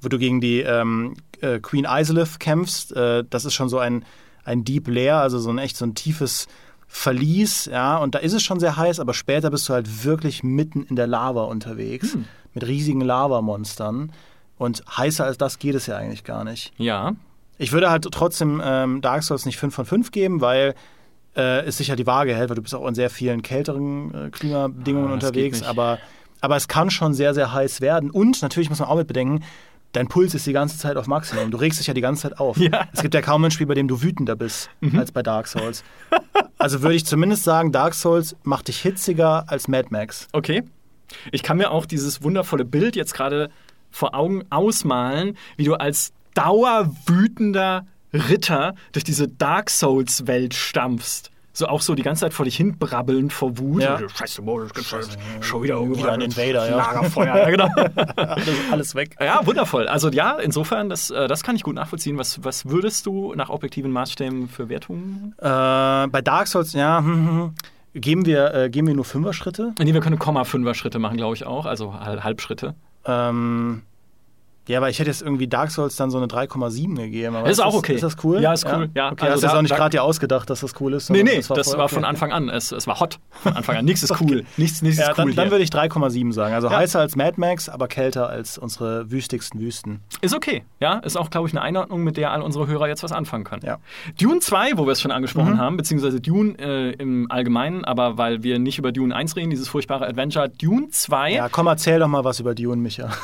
wo du gegen die ähm, äh, Queen Isolith kämpfst. Äh, das ist schon so ein, ein Deep Lair, also so ein echt so ein tiefes Verlies, ja, und da ist es schon sehr heiß, aber später bist du halt wirklich mitten in der Lava unterwegs Hm. mit riesigen Lavamonstern. Und heißer als das geht es ja eigentlich gar nicht. Ja, Ich würde halt trotzdem ähm, Dark Souls nicht 5 von 5 geben, weil äh, es sicher die Waage hält, weil du bist auch in sehr vielen kälteren äh, Klimabedingungen das unterwegs. Aber, aber es kann schon sehr, sehr heiß werden. Und natürlich muss man auch mit bedenken, dein Puls ist die ganze Zeit auf Maximum. Du regst dich ja die ganze Zeit auf. Ja. Es gibt ja kaum ein Spiel, bei dem du wütender bist als bei Dark Souls. Also würde ich zumindest sagen, Dark Souls macht dich hitziger als Mad Max. Okay. Ich kann mir auch dieses wundervolle Bild jetzt gerade vor Augen ausmalen, wie du als dauerwütender Ritter durch diese Dark Souls-Welt stampfst. So auch so die ganze Zeit vor dich hin brabbelnd vor Wut. Ja. Scheiße, Modus, schon, schon wieder irgendwo Wieder ein Invader, ja. Lagerfeuer, ja, genau. alles, alles weg. Ja, wundervoll. Also ja, insofern, das, äh, das kann ich gut nachvollziehen. Was, was würdest du nach objektiven Maßstäben für Wertungen? Äh, bei Dark Souls, ja, hm, hm, hm. geben wir, äh, geben wir nur Fünfer-Schritte. Nee, wir können Komma-Fünfer-Schritte machen, glaube ich auch. Also Hal- Halbschritte. Ähm, ja, aber ich hätte jetzt irgendwie Dark Souls dann so eine 3,7 gegeben. Aber Ist auch okay. Ist das cool? Ja, ist cool. Ja, okay, also hast du da- jetzt auch nicht gerade dir ausgedacht, dass das cool ist? Nee, nee, das war, voll okay. von Anfang an. Es, es war hot von Anfang an. Nichts ist cool. Nichts, nichts Ja, ist dann, cool dann hier. würde ich 3,7 sagen. Also Ja. heißer als Mad Max, aber kälter als unsere wüstigsten Wüsten. Ist okay, ja. Ist auch, glaube ich, eine Einordnung, mit der all unsere Hörer jetzt was anfangen können. Ja. Dune 2, wo wir es schon Mhm. angesprochen haben, beziehungsweise Dune äh, im Allgemeinen, aber weil wir nicht über Dune 1 reden, dieses furchtbare Adventure, Dune 2 Ja, komm, erzähl doch mal was über Dune, Micha.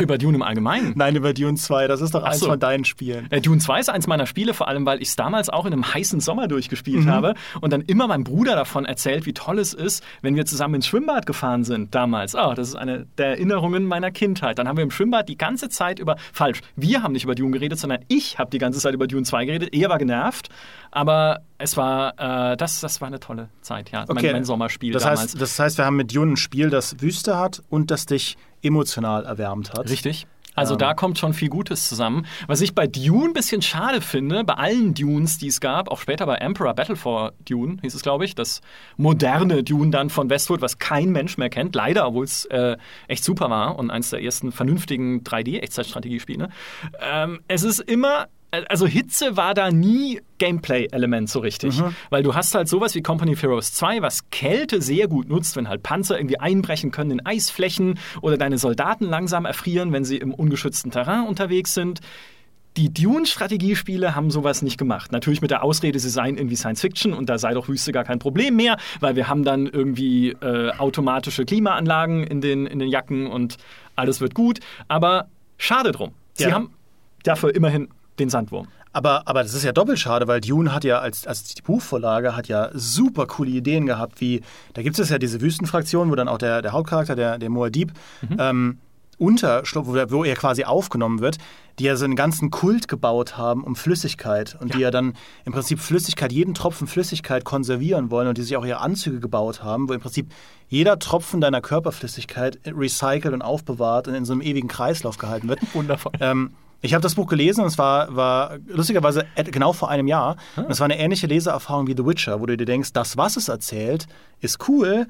über Dune im Allgemeinen. Nein, über Dune 2. Das ist doch Ach eins so. von deinen Spielen. Äh, Dune 2 ist eins meiner Spiele, vor allem, weil ich es damals auch in einem heißen Sommer Mhm. durchgespielt habe und dann immer meinem Bruder davon erzählt, wie toll es ist, wenn wir zusammen ins Schwimmbad gefahren sind damals. Oh, das ist eine der Erinnerungen meiner Kindheit. Dann haben wir im Schwimmbad die ganze Zeit über, falsch, wir haben nicht über Dune geredet, sondern ich habe die ganze Zeit über Dune 2 geredet. Er war genervt, aber es war, äh, das, das war eine tolle Zeit, ja. Mein, mein Sommerspiel das damals. heißt, das heißt, wir haben mit Dune ein Spiel, das Wüste hat und das dich emotional erwärmt hat. Richtig. Also Ähm. da kommt schon viel Gutes zusammen. Was ich bei Dune ein bisschen schade finde, bei allen Dunes, die es gab, auch später bei Emperor Battle for Dune hieß es, glaube ich, das moderne Dune dann von Westwood, was kein Mensch mehr kennt, leider, obwohl es äh, echt super war und eins der ersten vernünftigen 3D-Echtzeitstrategiespiele. Ähm, es ist immer also Hitze war da nie Gameplay-Element so richtig. Weil du hast halt sowas wie Company of Heroes 2, was Kälte sehr gut nutzt, wenn halt Panzer irgendwie einbrechen können in Eisflächen oder deine Soldaten langsam erfrieren, wenn sie im ungeschützten Terrain unterwegs sind. Die Dune-Strategiespiele haben sowas nicht gemacht. Natürlich mit der Ausrede, sie seien irgendwie Science-Fiction und da sei doch Wüste gar kein Problem mehr, weil wir haben dann irgendwie äh, automatische Klimaanlagen in den, in den Jacken und alles wird gut. Aber schade drum. Sie Ja. haben dafür immerhin den Sandwurm. Aber, aber das ist ja doppelt schade, weil Dune hat ja als, als die Buchvorlage hat ja super coole Ideen gehabt, wie, da gibt es ja diese Wüstenfraktion, wo dann auch der, der Hauptcharakter, der, der Moadib, ähm, unterschlupft, wo, er quasi aufgenommen wird, die ja so einen ganzen Kult gebaut haben um Flüssigkeit und die ja dann im Prinzip Flüssigkeit, jeden Tropfen Flüssigkeit konservieren wollen und die sich auch ihre Anzüge gebaut haben, wo im Prinzip jeder Tropfen deiner Körperflüssigkeit recycelt und aufbewahrt und in so einem ewigen Kreislauf gehalten wird. Wundervoll. Ähm, ich habe das Buch gelesen und es war, war lustigerweise genau vor einem Jahr. Und es war eine ähnliche Leseerfahrung wie The Witcher, wo du dir denkst, das, was es erzählt, ist cool.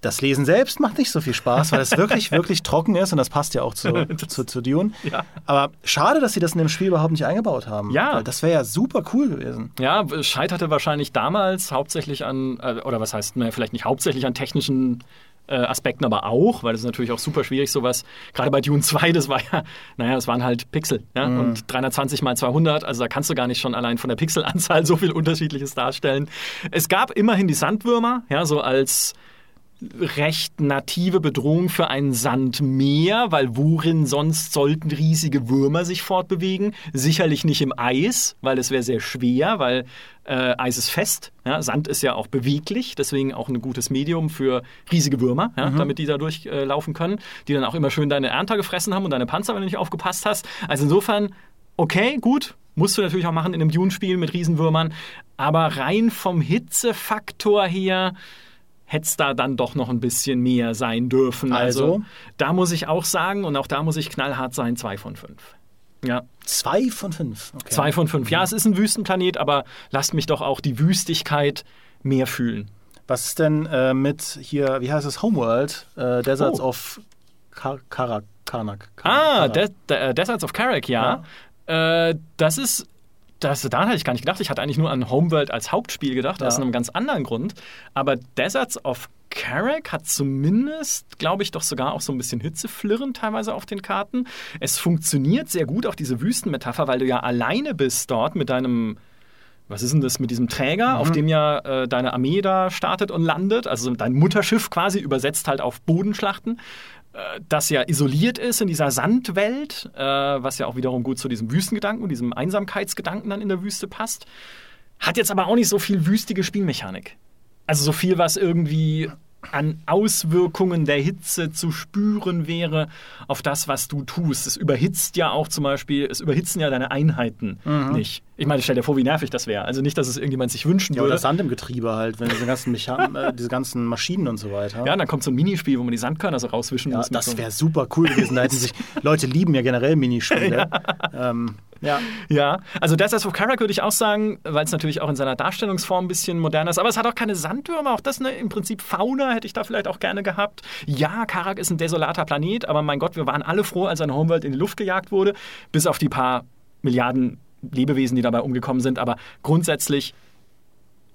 Das Lesen selbst macht nicht so viel Spaß, weil es wirklich, wirklich trocken ist und das passt ja auch zu, zu, zu Dune. Ja. Aber schade, dass sie das in dem Spiel überhaupt nicht eingebaut haben. Ja. Weil das wäre ja super cool gewesen. Ja, es scheiterte wahrscheinlich damals hauptsächlich an, äh, oder was heißt, naja, vielleicht nicht hauptsächlich an technischen Aspekten, aber auch, weil es ist natürlich auch super schwierig, sowas, gerade bei Dune 2, das war ja, naja, das waren halt Pixel, ja, und 320 mal 200, also da kannst du gar nicht schon allein von der Pixelanzahl so viel Unterschiedliches darstellen. Es gab immerhin die Sandwürmer, ja, so als recht native Bedrohung für ein Sandmeer, weil worin sonst sollten riesige Würmer sich fortbewegen? Sicherlich nicht im Eis, weil es wäre sehr schwer, weil äh, Eis ist fest. Ja? Sand ist ja auch beweglich, deswegen auch ein gutes Medium für riesige Würmer, ja? damit die da durchlaufen äh, können, die dann auch immer schön deine Ernter gefressen haben und deine Panzer, wenn du nicht aufgepasst hast. Also insofern, okay, gut, musst du natürlich auch machen in einem Dune-Spiel mit Riesenwürmern, aber rein vom Hitzefaktor her hätte es da dann doch noch ein bisschen mehr sein dürfen. Also? da muss ich auch sagen, und auch da muss ich knallhart sein, zwei von fünf. Ja, Zwei von fünf. Okay. zwei von fünf. Ja, es ist ein Wüstenplanet, aber lasst mich doch auch die Wüstigkeit mehr fühlen. Was ist denn äh, mit hier, wie heißt es, Homeworld, äh, Deserts Oh. of Kar Karak, Karnak. Ah, Karak. De De Deserts of Carrick, ja. Äh, das ist. Das, daran hatte ich gar nicht gedacht. Ich hatte eigentlich nur an Homeworld als Hauptspiel gedacht, aus Ja. einem ganz anderen Grund. Aber Deserts of Carrick hat zumindest, glaube ich, doch sogar auch so ein bisschen Hitzeflirren teilweise auf den Karten. Es funktioniert sehr gut, auch diese Wüstenmetapher, weil du ja alleine bist dort mit deinem was ist denn das mit diesem Träger, auf dem ja äh, deine Armee da startet und landet? Also dein Mutterschiff quasi übersetzt halt auf Bodenschlachten, das ja isoliert ist in dieser Sandwelt, äh, was ja auch wiederum gut zu diesem Wüstengedanken und diesem Einsamkeitsgedanken dann in der Wüste passt. Hat jetzt aber auch nicht so viel wüstige Spielmechanik. Also so viel, was irgendwie an Auswirkungen der Hitze zu spüren wäre auf das, was du tust. Es überhitzt ja auch zum Beispiel, es überhitzen ja deine Einheiten Mhm. nicht. Ich meine, stell dir vor, wie nervig das wäre. Also nicht, dass es irgendjemand sich wünschen Ja, würde. oder Sand im Getriebe halt, wenn diese ganzen, Mechan äh, diese ganzen Maschinen und so weiter. ja, dann kommt so ein Minispiel, wo man die Sandkörner so rauswischen Ja, muss. das wäre super cool gewesen. Da hätten sich Leute lieben ja generell Minispiele. Ja, ähm, ja. Ja, also Deserts of Karak würde ich auch sagen, weil es natürlich auch in seiner Darstellungsform ein bisschen moderner ist. Aber es hat auch keine Sandtürme, auch das ne, im Prinzip Fauna hätte ich da vielleicht auch gerne gehabt. Ja, Karak ist ein desolater Planet, aber mein Gott, wir waren alle froh, als seine Homeworld in die Luft gejagt wurde, bis auf die paar Milliarden Lebewesen, die dabei umgekommen sind. Aber grundsätzlich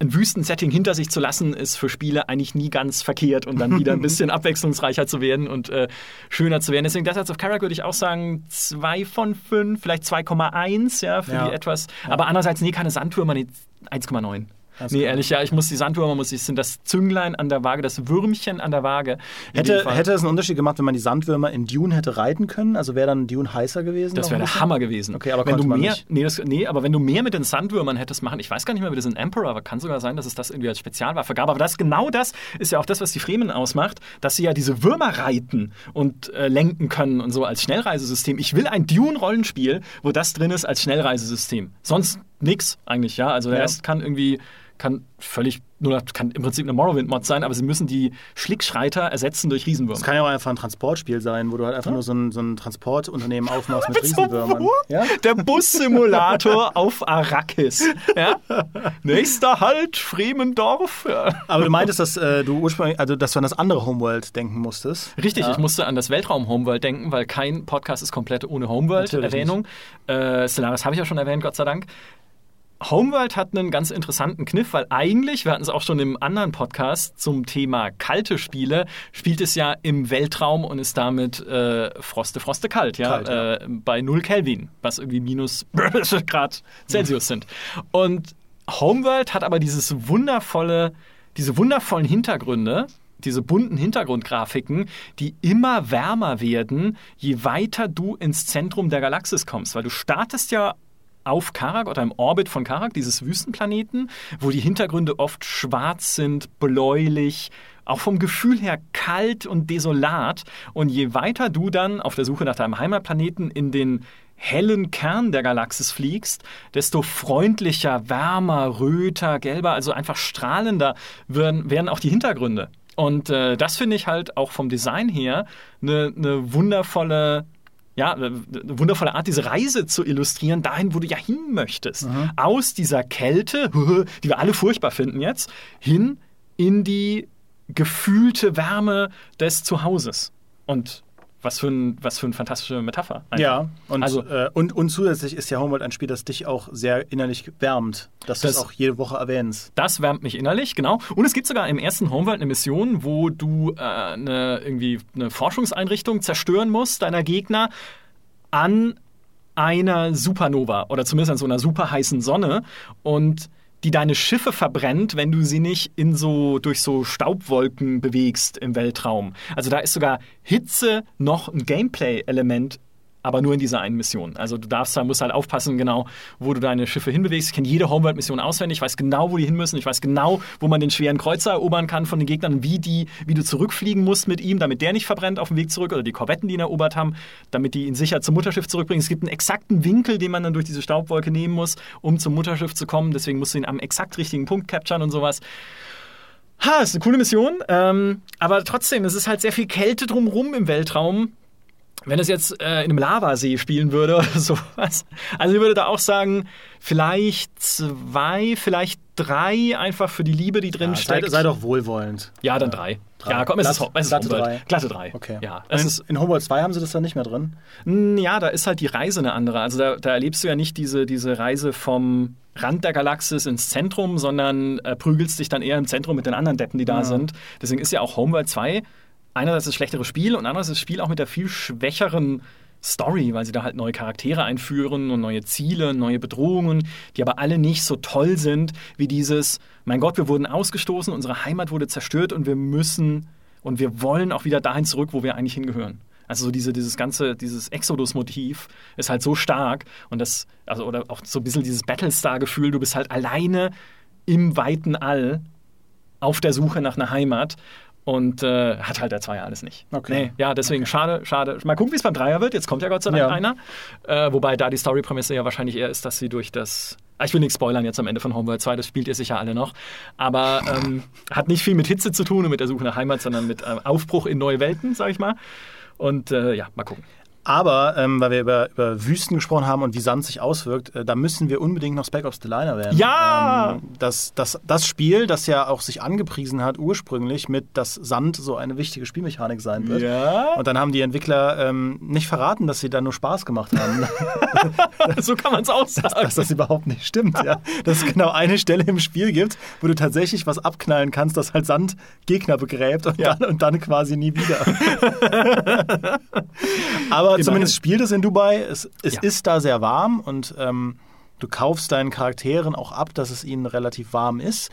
ein Wüstensetting hinter sich zu lassen, ist für Spiele eigentlich nie ganz verkehrt und dann wieder ein bisschen abwechslungsreicher zu werden und äh, schöner zu werden. Deswegen Deserts of Karak würde ich auch sagen, 2 von 5, vielleicht 2,1, ja, für Ja. die etwas. Aber andererseits, nee, keine Sandtürme, nee, 1,9. Nee, ehrlich, ja, ich muss die Sandtürme, muss ich, sind das Zünglein an der Waage, das Würmchen an der Waage. Hätte, hätte es einen Unterschied gemacht, wenn man die Sandwürmer in Dune hätte reiten können? Also wäre dann Dune heißer gewesen? Das wäre ein der? Hammer gewesen. Okay, aber wenn du mehr, nicht. Nee, das, nee, aber wenn du mehr mit den Sandwürmern hättest machen, ich weiß gar nicht mehr, wie das in Emperor war, kann sogar sein, dass es das irgendwie als Spezialwaffe gab. Aber das genau das ist ja auch das, was die Fremen ausmacht, dass sie ja diese Würmer reiten und äh, lenken können und so als Schnellreisesystem. Ich will ein Dune-Rollenspiel, wo das drin ist als Schnellreisesystem. Sonst nix eigentlich, ja. Also der Ja. Rest kann irgendwie kann völlig nur kann im Prinzip eine Morrowind-Mod sein, aber sie müssen die Schlickschreiter ersetzen durch Riesenwürmer. Das kann ja auch einfach ein Transportspiel sein, wo du halt einfach nur so ein, so ein Transportunternehmen aufmachst mit Mit so Riesenwürmern. Wurm? Ja? Der Bussimulator auf Arrakis. Ja? Nächster Halt, Fremendorf. Ja. Aber du meintest, dass äh, du ursprünglich, also dass du an das andere Homeworld denken musstest. Richtig, Ja. ich musste an das Weltraum-Homeworld denken, weil kein Podcast ist komplett ohne Homeworld-Erwähnung. Äh, Stellaris habe ich ja schon erwähnt, Gott sei Dank. Homeworld hat einen ganz interessanten Kniff, weil eigentlich, wir hatten es auch schon im anderen Podcast zum Thema kalte Spiele, spielt es ja im Weltraum und ist damit äh, Froste, Froste kalt, ja, Kalt, ja. Äh, bei 0 Kelvin, was irgendwie minus Grad Celsius sind. Und Homeworld hat aber dieses wundervolle, diese wundervollen Hintergründe, diese bunten Hintergrundgrafiken, die immer wärmer werden, je weiter du ins Zentrum der Galaxis kommst. Weil du startest ja auf Karak oder im Orbit von Karak, dieses Wüstenplaneten, wo die Hintergründe oft schwarz sind, bläulich, auch vom Gefühl her kalt und desolat. Und je weiter du dann auf der Suche nach deinem Heimatplaneten in den hellen Kern der Galaxis fliegst, desto freundlicher, wärmer, röter, gelber, also einfach strahlender werden, werden auch die Hintergründe. Und äh, das finde ich halt auch vom Design her eine ne wundervolle ja, eine wundervolle Art, diese Reise zu illustrieren, dahin, wo du ja hin möchtest. Aus dieser Kälte, die wir alle furchtbar finden jetzt, hin in die gefühlte Wärme des Zuhauses. Und was für, ein, was für eine fantastische Metapher. einfach. Ja, und, Also- äh, und, und zusätzlich ist ja Homeworld ein Spiel, das dich auch sehr innerlich wärmt, dass du es Das- auch jede Woche erwähnst. Das wärmt mich innerlich, genau. Und es gibt sogar im ersten Homeworld eine Mission, wo du äh, eine, irgendwie eine Forschungseinrichtung zerstören musst, deiner Gegner, an einer Supernova oder zumindest an so einer super heißen Sonne und die deine Schiffe verbrennt, wenn du sie nicht in so durch so Staubwolken bewegst im Weltraum. Also da ist sogar Hitze noch ein Gameplay-Element aber nur in dieser einen Mission. Also du darfst da, musst halt aufpassen, genau, wo du deine Schiffe hinbewegst. Ich kenne jede Homeworld-Mission auswendig, ich weiß genau, wo die hin müssen, ich weiß genau, wo man den schweren Kreuzer erobern kann von den Gegnern, wie die, wie du zurückfliegen musst mit ihm, damit der nicht verbrennt auf dem Weg zurück oder die Korvetten, die ihn erobert haben, damit die ihn sicher zum Mutterschiff zurückbringen. Es gibt einen exakten Winkel, den man dann durch diese Staubwolke nehmen muss, um zum Mutterschiff zu kommen. Deswegen musst du ihn am exakt richtigen Punkt capturen und sowas. Ha, ist eine coole Mission. Ähm, aber trotzdem, es ist halt sehr viel Kälte drumrum im Weltraum. Wenn es jetzt äh, in einem Lavasee spielen würde oder sowas. Also ich würde da auch sagen, vielleicht zwei, vielleicht drei, einfach für die Liebe, die drin Ja, sei, steckt. sei doch wohlwollend. ja, dann drei. Drei. Ja, komm, es ist, Glatte- es ist glatte drei. Glatte drei. Okay. Ja, es in, ist, in Homeworld 2 haben sie das dann nicht mehr drin. Ja, da ist halt die Reise eine andere. Also da, da erlebst du ja nicht diese, diese Reise vom Rand der Galaxis ins Zentrum, sondern äh, prügelst dich dann eher im Zentrum mit den anderen Deppen, die da Ja. sind. Deswegen ist ja auch Homeworld 2 einerseits das schlechtere Spiel und andererseits das Spiel auch mit der viel schwächeren Story, weil sie da halt neue Charaktere einführen und neue Ziele, neue Bedrohungen, die aber alle nicht so toll sind wie dieses, mein Gott, wir wurden ausgestoßen, unsere Heimat wurde zerstört und wir müssen und wir wollen auch wieder dahin zurück, wo wir eigentlich hingehören. Also so diese, dieses ganze, dieses Exodus-Motiv ist halt so stark und das, also oder auch so ein bisschen dieses Battlestar-Gefühl, du bist halt alleine im weiten All auf der Suche nach einer Heimat. Und äh, hat halt der Zweier alles nicht. Okay. Nee, ja, deswegen schade, schade. Mal gucken, wie es beim Dreier wird. Jetzt kommt ja Gott sei Dank Ja. einer. Äh, wobei da die Story-Prämisse ja wahrscheinlich eher ist, dass sie durch das. Ah, Ich will nichts spoilern jetzt am Ende von Homeworld 2, das spielt ihr sicher alle noch. Aber ähm, hat nicht viel mit Hitze zu tun und mit der Suche nach Heimat, sondern mit äh, Aufbruch in neue Welten, sag ich mal. Und äh, ja, mal gucken. Aber, ähm, weil wir über, über Wüsten gesprochen haben und wie Sand sich auswirkt, äh, da müssen wir unbedingt noch Spec Ops The Liner werden. Ja! Ähm, das, das, das Spiel, das ja auch sich angepriesen hat ursprünglich mit, dass Sand so eine wichtige Spielmechanik sein wird. Ja. Und dann haben die Entwickler ähm, nicht verraten, dass sie da nur Spaß gemacht haben. so kann man es auch sagen. dass das überhaupt nicht stimmt. Ja. Dass es genau eine Stelle im Spiel gibt, wo du tatsächlich was abknallen kannst, das halt Sand Gegner begräbt und, Ja. dann, und dann quasi nie wieder. Aber zumindest spielt es in Dubai. Es, es Ja. ist da sehr warm und ähm, du kaufst deinen Charakteren auch ab, dass es ihnen relativ warm ist.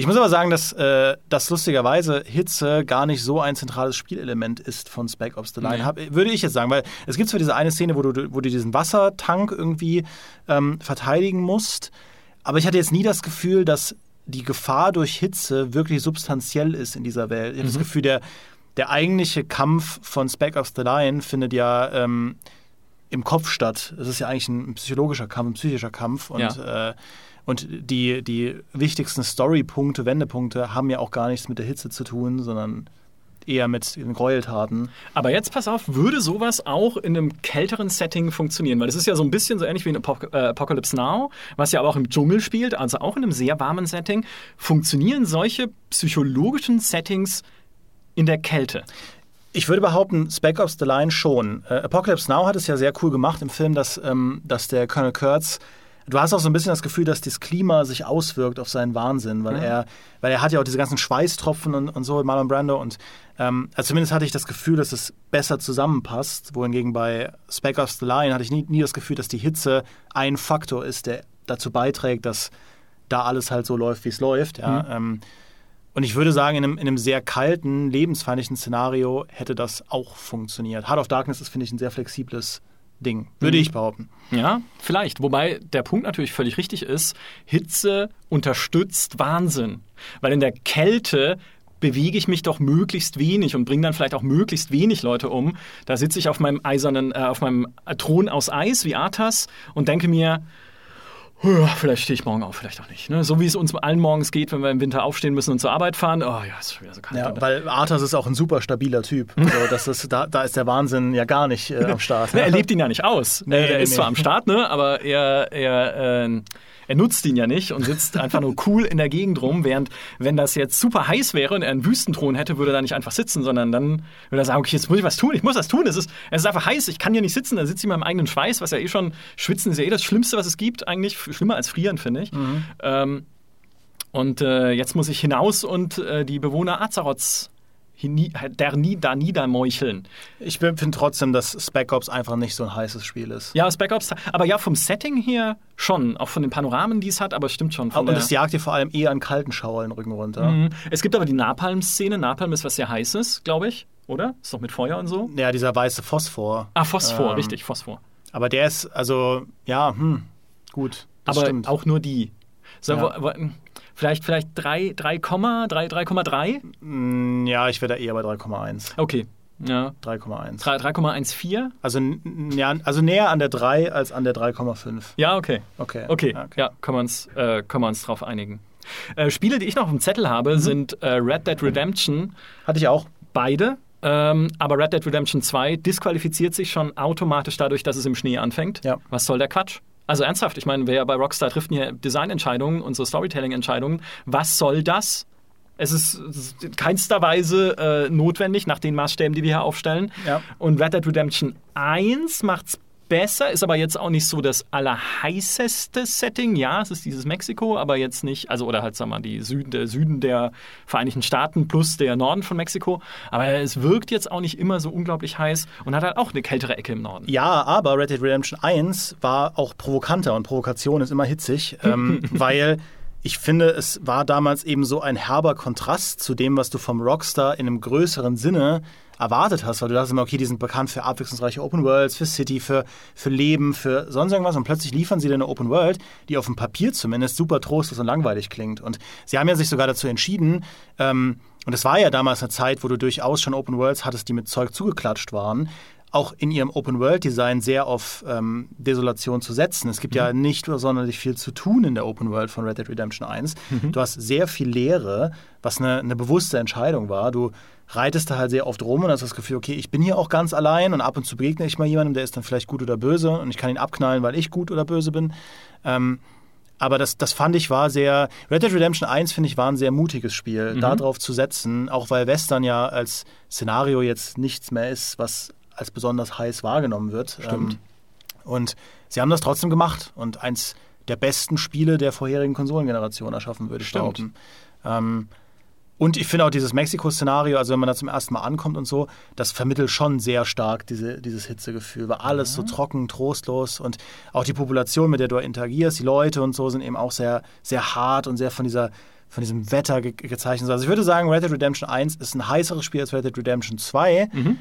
Ich muss aber sagen, dass, äh, dass lustigerweise Hitze gar nicht so ein zentrales Spielelement ist von Spec Ops The Line. Nee. Würde ich jetzt sagen, weil es gibt zwar diese eine Szene, wo du, wo du diesen Wassertank irgendwie ähm, verteidigen musst, aber ich hatte jetzt nie das Gefühl, dass die Gefahr durch Hitze wirklich substanziell ist in dieser Welt. Ich habe das Gefühl, der, der eigentliche Kampf von Spec Ops The Line findet ja ähm, im Kopf statt. Es ist ja eigentlich ein psychologischer Kampf, ein psychischer Kampf. Und, äh, und die, die wichtigsten Storypunkte, Wendepunkte haben ja auch gar nichts mit der Hitze zu tun, sondern eher mit den Gräueltaten. Aber jetzt pass auf, würde sowas auch in einem kälteren Setting funktionieren? Weil das ist ja so ein bisschen so ähnlich wie in Apok äh, Apocalypse Now, was ja aber auch im Dschungel spielt, also auch in einem sehr warmen Setting. Funktionieren solche psychologischen Settings in der Kälte? Ich würde behaupten, Spec Ops The Line schon. Äh, Apocalypse Now hat es ja sehr cool gemacht im Film, dass, ähm, dass der Colonel Kurtz. Du hast auch so ein bisschen das Gefühl, dass das Klima sich auswirkt auf seinen Wahnsinn, weil er, weil er hat ja auch diese ganzen Schweißtropfen und, und so, Marlon Brando. Und ähm, also zumindest hatte ich das Gefühl, dass es besser zusammenpasst. Wohingegen bei Spec Ops The Line hatte ich nie, nie das Gefühl, dass die Hitze ein Faktor ist, der dazu beiträgt, dass da alles halt so läuft, wie es läuft. Ja. Ähm, und ich würde sagen, in einem, in einem sehr kalten, lebensfeindlichen Szenario hätte das auch funktioniert. Heart of Darkness ist, finde ich, ein sehr flexibles Ding, würde ich behaupten. Ja, vielleicht. Wobei der Punkt natürlich völlig richtig ist, Hitze unterstützt Wahnsinn. Weil in der Kälte bewege ich mich doch möglichst wenig und bringe dann vielleicht auch möglichst wenig Leute um. Da sitze ich auf meinem eisernen, äh, auf meinem Thron aus Eis wie Arthas und denke mir, "Ja, vielleicht stehe ich morgen auf, vielleicht auch nicht. Ne? So wie es uns allen morgens geht, wenn wir im Winter aufstehen müssen und zur Arbeit fahren. Oh ja, ist schon wieder so kalt. Ja, weil Arthas ist auch ein super stabiler Typ. Also das ist, da, da ist der Wahnsinn ja gar nicht äh, am Start. Ne, er lebt ihn ja nicht aus. Nee, äh, er nee, ist nee. zwar am Start, ne, aber er, er, äh, er nutzt ihn ja nicht und sitzt einfach nur cool in der Gegend rum, während wenn das jetzt super heiß wäre und er einen Wüstenthron hätte, würde er da nicht einfach sitzen, sondern dann würde er sagen, okay, jetzt muss ich was tun, ich muss was tun, es ist, es ist einfach heiß, ich kann hier nicht sitzen, dann sitze ich in meinem eigenen Schweiß, was ja eh schon, schwitzen ist ja eh das Schlimmste, was es gibt, eigentlich schlimmer als frieren, finde ich. Ähm, und äh, jetzt muss ich hinaus und äh, die Bewohner Azeroths der, nie- da niedermeucheln. Ich finde trotzdem, dass Spec Ops einfach nicht so ein heißes Spiel ist. Ja, Spec Ops, aber ja, vom Setting her schon, auch von den Panoramen, die es hat, aber es stimmt schon. Und es jagt dir vor allem eher einen kalten Schauer den Rücken runter. Mhm. Es gibt aber die Napalm-Szene. Napalm ist was sehr heißes, glaube ich, oder? Ist doch mit Feuer und so. Ja, dieser weiße Phosphor. Ah, Phosphor, Ähm, richtig, Phosphor. Aber der ist, also, ja, hm, gut. Aber stimmt. auch nur die. So, Ja. wo, wo, vielleicht vielleicht 3, 3, 3, 3,3? Mm, Ja, ich wäre da eher bei 3,1. Okay. Ja. 3,1. 3 3,14? Also, ja, also näher an der 3 als an der 3,5. Ja, okay. Okay. Okay, Ja, ja, können wir uns, äh, können wir uns drauf einigen. Äh, Spiele, die ich noch auf dem Zettel habe, Mhm. sind äh, Red Dead Redemption Hatte ich auch. Beide. Ähm, aber Red Dead Redemption 2 disqualifiziert sich schon automatisch dadurch, dass es im Schnee anfängt. Ja. Was soll der Quatsch? Also ernsthaft, ich meine, wer bei Rockstar trifft hier Designentscheidungen und so Storytelling-Entscheidungen. Was soll das? Es ist, es in keinster Weise äh, notwendig nach den Maßstäben, die wir hier aufstellen. Ja. Und Red Dead Redemption 1 macht's besser, ist aber jetzt auch nicht so das allerheißeste Setting. Ja, es ist dieses Mexiko, aber jetzt nicht, also oder halt, sag mal, die Süden, der Süden der Vereinigten Staaten plus der Norden von Mexiko. Aber es wirkt jetzt auch nicht immer so unglaublich heiß und hat halt auch eine kältere Ecke im Norden. Ja, aber Red Dead Redemption 1 war auch provokanter und Provokation ist immer hitzig, ähm, weil ich finde, es war damals eben so ein herber Kontrast zu dem, was du vom Rockstar in einem größeren Sinne erwartet hast, weil du dachtest immer, okay, die sind bekannt für abwechslungsreiche Open Worlds, für City, für, für Leben, für sonst irgendwas und plötzlich liefern sie dir eine Open World, die auf dem Papier zumindest super trostlos und langweilig klingt. Und sie haben ja sich sogar dazu entschieden, ähm, und es war ja damals eine Zeit, wo du durchaus schon Open Worlds hattest, die mit Zeug zugeklatscht waren, auch in ihrem Open-World-Design sehr auf ähm, Desolation zu setzen. Es gibt mhm. ja nicht sonderlich viel zu tun in der Open-World von Red Dead Redemption 1. Mhm. Du hast sehr viel Leere, was eine, eine, bewusste Entscheidung war. Du reitest da halt sehr oft rum und hast das Gefühl, okay, ich bin hier auch ganz allein und ab und zu begegne ich mal jemandem, der ist dann vielleicht gut oder böse und ich kann ihn abknallen, weil ich gut oder böse bin. Ähm, aber das, das fand ich war sehr. Red Dead Redemption 1, finde ich, war ein sehr mutiges Spiel, mhm. darauf zu setzen, auch weil Western ja als Szenario jetzt nichts mehr ist, was als besonders heiß wahrgenommen wird. Stimmt. Ähm, und sie haben das trotzdem gemacht und eins der besten Spiele der vorherigen Konsolengeneration erschaffen, würde ich Stimmt. behaupten. Ähm, und ich finde auch dieses Mexiko-Szenario, also wenn man da zum ersten Mal ankommt und so, das vermittelt schon sehr stark diese, dieses Hitzegefühl, weil alles ja. so trocken, trostlos und auch die Population, mit der du interagierst, die Leute und so sind eben auch sehr, sehr hart und sehr von dieser von diesem Wetter ge gezeichnet. Also ich würde sagen, Red Dead Redemption 1 ist ein heißeres Spiel als Red Dead Redemption 2. Mhm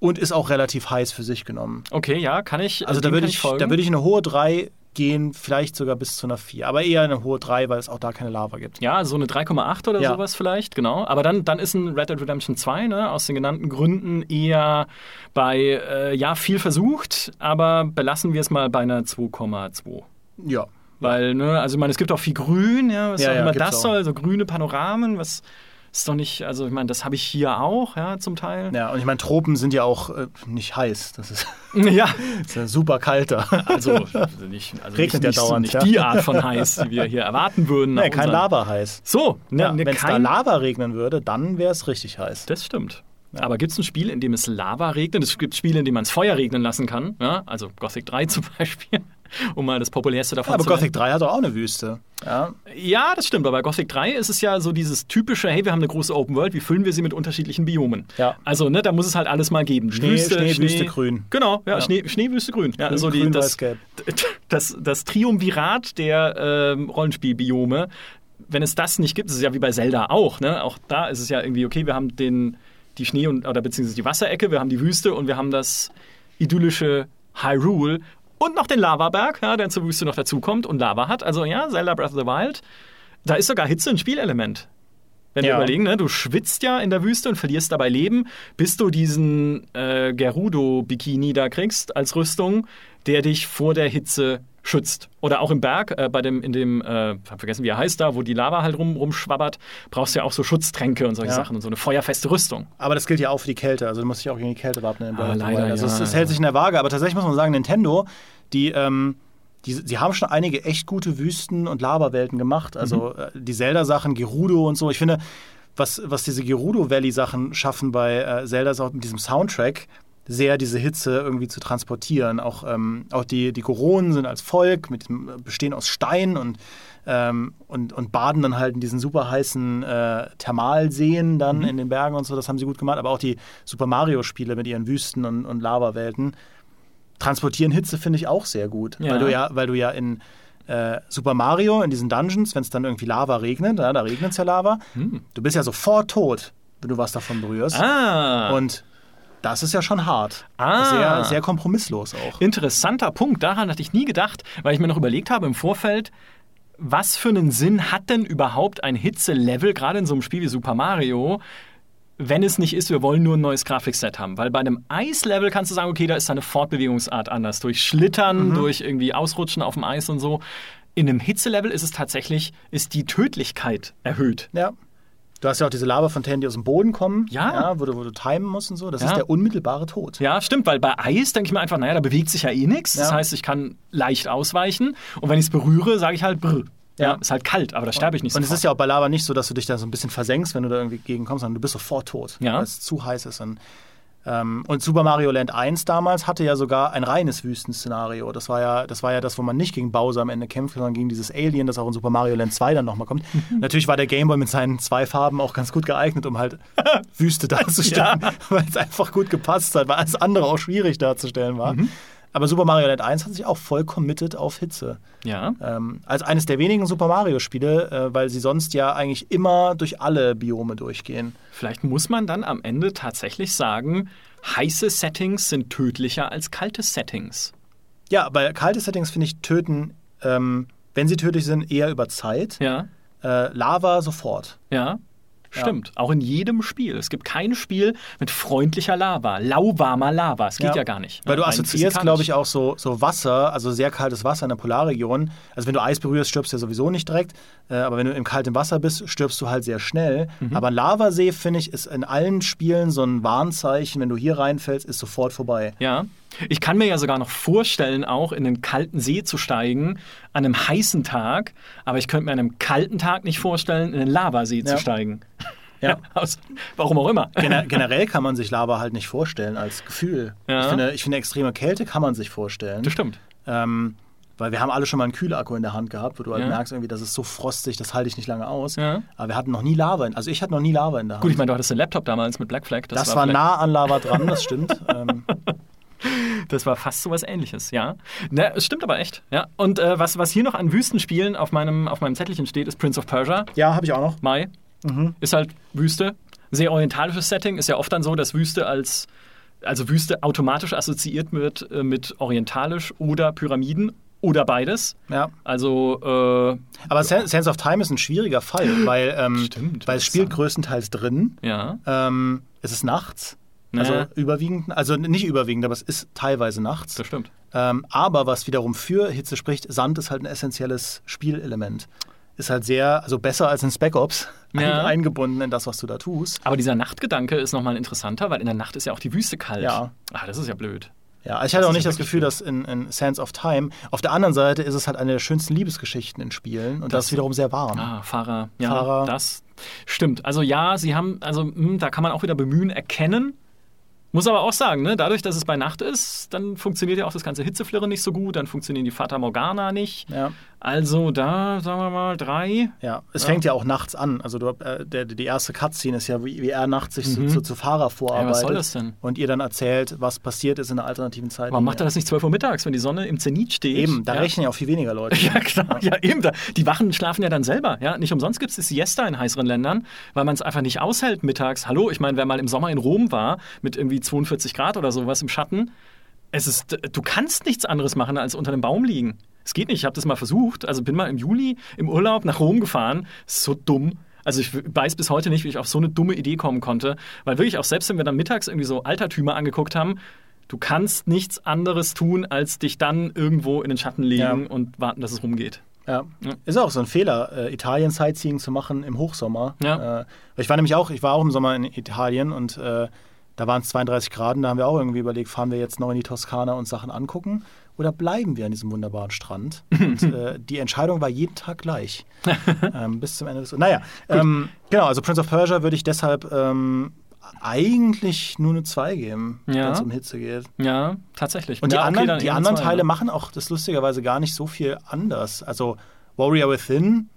und ist auch relativ heiß für sich genommen. Okay, ja, kann ich. Also da würde ich, ich da würde ich eine hohe 3 gehen, vielleicht sogar bis zu einer 4. Aber eher eine hohe 3, weil es auch da keine Lava gibt. Ja, so eine 3,8 oder ja. sowas vielleicht, genau. Aber dann, dann ist ein Red Dead Redemption 2 ne, aus den genannten Gründen eher bei, äh, ja, viel versucht, aber belassen wir es mal bei einer 2,2. Ja. Weil, ne, also ich meine, es gibt auch viel Grün, ja, was ja, auch immer das auch. soll, so grüne Panoramen, was ist doch nicht, also ich meine, das habe ich hier auch, ja, zum Teil. Ja, und ich meine, Tropen sind ja auch äh, nicht heiß. Das ist, ja. das ist ja super kalter. Also, also nicht, also Regnet nicht, ja dauernd. Nicht ja. die Art von heiß, die wir hier erwarten würden. Nee, kein Lava heiß. So, ne, ja, ne, wenn es da Lava regnen würde, dann wäre es richtig heiß. Das stimmt. Ja. Aber gibt es ein Spiel, in dem es Lava regnet? Es gibt Spiele, in denen man es Feuer regnen lassen kann. Ja? Also Gothic 3 zum Beispiel um mal das populärste davon ja, aber zu Aber Gothic 3 hat doch auch eine Wüste. Ja. ja, das stimmt. Aber bei Gothic 3 ist es ja so dieses typische, hey, wir haben eine große Open World, wie füllen wir sie mit unterschiedlichen Biomen? Ja. Also, ne, da muss es halt alles mal geben. Schnee, Wüste, Schnee, Schnee Wüste, Grün. Genau, ja, ja. Schnee, Schnee, Wüste, Grün. Ja, also die, grün, das, das, das, Triumvirat der ähm, Rollenspielbiome, wenn es das nicht gibt, ist ja wie bei Zelda auch, ne? Auch da ist es ja irgendwie, okay, wir haben den, die Schnee- und, oder beziehungsweise die Wasserecke, wir haben die Wüste und wir haben das idyllische Hyrule und noch den Lavaberg, ja, der zur Wüste noch dazukommt und Lava hat. Also ja, Zelda Breath of the Wild. Da ist sogar Hitze ein Spielelement. Wenn ja. wir überlegen, ne, du schwitzt ja in der Wüste und verlierst dabei Leben, bis du diesen äh, Gerudo-Bikini da kriegst als Rüstung, der dich vor der Hitze schützt. Oder auch im Berg, äh, bei dem, in dem, äh, hab vergessen, wie er heißt da, wo die Lava halt rum, rumschwabbert, brauchst du ja auch so Schutztränke und solche ja. Sachen und so eine feuerfeste Rüstung. Aber das gilt ja auch für die Kälte, also du musst dich auch gegen die Kälte wappnen. Ah, leider, also ja. es, es, hält sich in der Waage, aber tatsächlich muss man sagen, Nintendo, die, ähm, die, sie haben schon einige echt gute Wüsten- und Lava-Welten gemacht. Also mhm. Äh, die Zelda-Sachen, Gerudo und so. Ich finde, was, was diese Gerudo Valley-Sachen schaffen bei äh, Zelda ist auch mit diesem Soundtrack, sehr diese Hitze irgendwie zu transportieren. Auch, ähm, auch die, die Koronen sind als Volk, mit bestehen aus Stein und, ähm, und, und baden dann halt in diesen super heißen äh, Thermalseen dann mhm. in den Bergen und so. Das haben sie gut gemacht. Aber auch die Super Mario-Spiele mit ihren Wüsten und, und Lava-Welten transportieren Hitze, finde ich auch sehr gut. Ja. Weil du ja, weil du ja in äh, Super Mario, in diesen Dungeons, wenn es dann irgendwie Lava regnet, ja, da regnet es ja Lava, mhm. du bist ja sofort tot, wenn du was davon berührst. Ah. Und das ist ja schon hart. Ah. Sehr, sehr kompromisslos auch. Interessanter Punkt. Daran hatte ich nie gedacht, weil ich mir noch überlegt habe im Vorfeld, was für einen Sinn hat denn überhaupt ein Hitzelevel, gerade in so einem Spiel wie Super Mario, wenn es nicht ist, wir wollen nur ein neues Grafikset haben. Weil bei einem Eislevel kannst du sagen, okay, da ist deine Fortbewegungsart anders. Durch Schlittern, mhm. durch irgendwie Ausrutschen auf dem Eis und so. In einem Hitzelevel ist es tatsächlich, ist die Tödlichkeit erhöht. Ja. Du hast ja auch diese Lavafontänen, die aus dem Boden kommen, ja. ja wo, du, wo du timen musst und so. Das ja. ist der unmittelbare Tod. Ja, stimmt, weil bei Eis denke ich mir einfach, naja, da bewegt sich ja eh nichts. Ja. Das heißt, ich kann leicht ausweichen. Und wenn ich es berühre, sage ich halt brr. Ja. ist halt kalt, aber da sterbe ich nicht Und sofort. es ist ja auch bei Lava nicht so, dass du dich da so ein bisschen versenkst, wenn du da irgendwie gegenkommst, sondern du bist sofort tot, weil es zu heiß ist. Und und Super Mario Land 1 damals hatte ja sogar ein reines Wüstenszenario. Das war ja, das war ja das, wo man nicht gegen Bowser am Ende kämpft, sondern gegen dieses Alien, das auch in Super Mario Land 2 dann nochmal kommt. Natürlich war der Gameboy mit seinen zwei Farben auch ganz gut geeignet, um halt Wüste darzustellen, ja. weil es einfach gut gepasst hat, weil alles andere auch schwierig darzustellen war. Mhm. Aber Super Mario Land 1 hat sich auch voll committed auf Hitze. Ja. Ähm, als eines der wenigen Super Mario-Spiele, äh, weil sie sonst ja eigentlich immer durch alle Biome durchgehen. Vielleicht muss man dann am Ende tatsächlich sagen, heiße Settings sind tödlicher als kalte Settings. Ja, bei kalte Settings finde ich töten, ähm, wenn sie tödlich sind, eher über Zeit. Ja. Äh, Lava sofort. Ja. Stimmt, auch in jedem Spiel. Es gibt kein Spiel mit freundlicher Lava, lauwarmer Lava. Es geht ja, gar nicht. Weil du assoziierst, glaube ich, auch so, so Wasser, also sehr kaltes Wasser in der Polarregion. Also wenn du Eis berührst, stirbst du ja sowieso nicht direkt. Äh, aber wenn du im kalten Wasser bist, stirbst du halt sehr schnell. Mhm. Aber ein Lavasee, finde ich, ist in allen Spielen so ein Warnzeichen. Wenn du hier reinfällst, ist sofort vorbei. Ja. Ich kann mir ja sogar noch vorstellen, auch in den kalten See zu steigen an einem heißen Tag, aber ich könnte mir an einem kalten Tag nicht vorstellen, in den Lavasee zu Ja. steigen. Ja. Aus, warum auch immer. Gener generell kann man sich Lava halt nicht vorstellen als Gefühl. Ja. Ich, finde, ich finde, extreme Kälte kann man sich vorstellen. Das stimmt. Ähm, weil wir haben alle schon mal einen Kühlakku in der Hand gehabt, wo du halt Ja. merkst, irgendwie, das ist so frostig, das halte ich nicht lange aus. Ja. Aber wir hatten noch nie Lava. In, also ich hatte noch nie Lava in der Hand. Gut, ich meine, du hattest den Laptop damals mit Black Flag. das, war, vielleicht- nah an Lava dran, das stimmt. ähm, Das war fast so was ähnliches, ja. Ne, es stimmt aber echt, ja. Und äh, was, was hier noch an Wüstenspielen auf meinem, auf meinem Zettelchen steht, ist Prince of Persia. ja, habe ich auch noch. Mai. Ist halt Wüste. Sehr orientalisches Setting. Ist ja oft dann so, dass Wüste als, also Wüste automatisch assoziiert wird äh, mit orientalisch oder Pyramiden oder beides. Ja. Also, äh, Aber Sen- Sense of Time ist ein schwieriger Fall, weil, ähm, Stimmt, weil es spielt größtenteils drin. ja. Ähm, es ist nachts. Also Ja. überwiegend, also nicht überwiegend, aber es ist teilweise nachts. Das stimmt. Ähm, aber was wiederum für Hitze spricht, Sand ist halt ein essentielles Spielelement. Ist halt sehr, also besser als in Spec Ops, Ja. eingebunden in das, was du da tust. Aber dieser Nachtgedanke ist nochmal interessanter, weil in der Nacht ist ja auch die Wüste kalt. Ja. Ah, das ist ja blöd. Ja, also ich hatte Das auch nicht das Gefühl, dass in, in Sands of Time, auf der anderen Seite ist es halt eine der schönsten Liebesgeschichten in Spielen und das, ist wiederum sehr warm. Ah, Fahrer. Ja, Fahrer. das stimmt. Also ja, sie haben, also mh, da kann man auch wieder bemühen, erkennen. Muss aber auch sagen, ne, dadurch, dass es bei Nacht ist, dann funktioniert ja auch das ganze Hitzeflirren nicht so gut, dann funktionieren die Fata Morgana nicht. Ja. Also da, sagen wir mal, drei. Ja, es fängt ja auch nachts an. Also du, äh, der, die erste Cutscene ist ja, wie, wie er nachts sich zu, zu, zu Fahrer vorarbeitet. Mhm. was soll das denn? Und ihr dann erzählt, was passiert ist in der alternativen Zeit. Warum macht er das nicht 12 Uhr mittags, wenn die Sonne im Zenit steht? Eben, da ja. rechnen ja auch viel weniger Leute. Ja, klar. Ja, eben. Da. Die Wachen schlafen ja dann selber. Ja? Nicht umsonst gibt es Siesta in heißeren Ländern, weil man es einfach nicht aushält mittags. Hallo, ich meine, wer mal im Sommer in Rom war, mit irgendwie 42 Grad oder sowas im Schatten, es ist, du kannst nichts anderes machen, als unter einem Baum liegen. Es geht nicht. Ich habe das mal versucht. Also bin mal im Juli im Urlaub nach Rom gefahren. So dumm. Also ich weiß bis heute nicht, wie ich auf so eine dumme Idee kommen konnte. Weil wirklich auch selbst, wenn wir dann mittags irgendwie so Altertümer angeguckt haben, du kannst nichts anderes tun, als dich dann irgendwo in den Schatten legen Ja. und warten, dass es rumgeht. Ja. Ist auch so ein Fehler, äh, Italien-Sightseeing zu machen im Hochsommer. Ja. Äh, ich war nämlich auch, ich war auch im Sommer in Italien und äh, da waren es 32 Grad und da haben wir auch irgendwie überlegt, fahren wir jetzt noch in die Toskana und Sachen angucken oder bleiben wir an diesem wunderbaren Strand? und äh, die Entscheidung war jeden Tag gleich. ähm, bis zum Ende des. Naja, ähm, genau, also Prince of Persia würde ich deshalb ähm, eigentlich nur eine 2 geben, Ja. wenn es um Hitze geht. Ja, tatsächlich. Und die ja, okay, anderen, die anderen zwei, Teile ja. machen auch das lustigerweise gar nicht so viel anders. Also Warrior Within,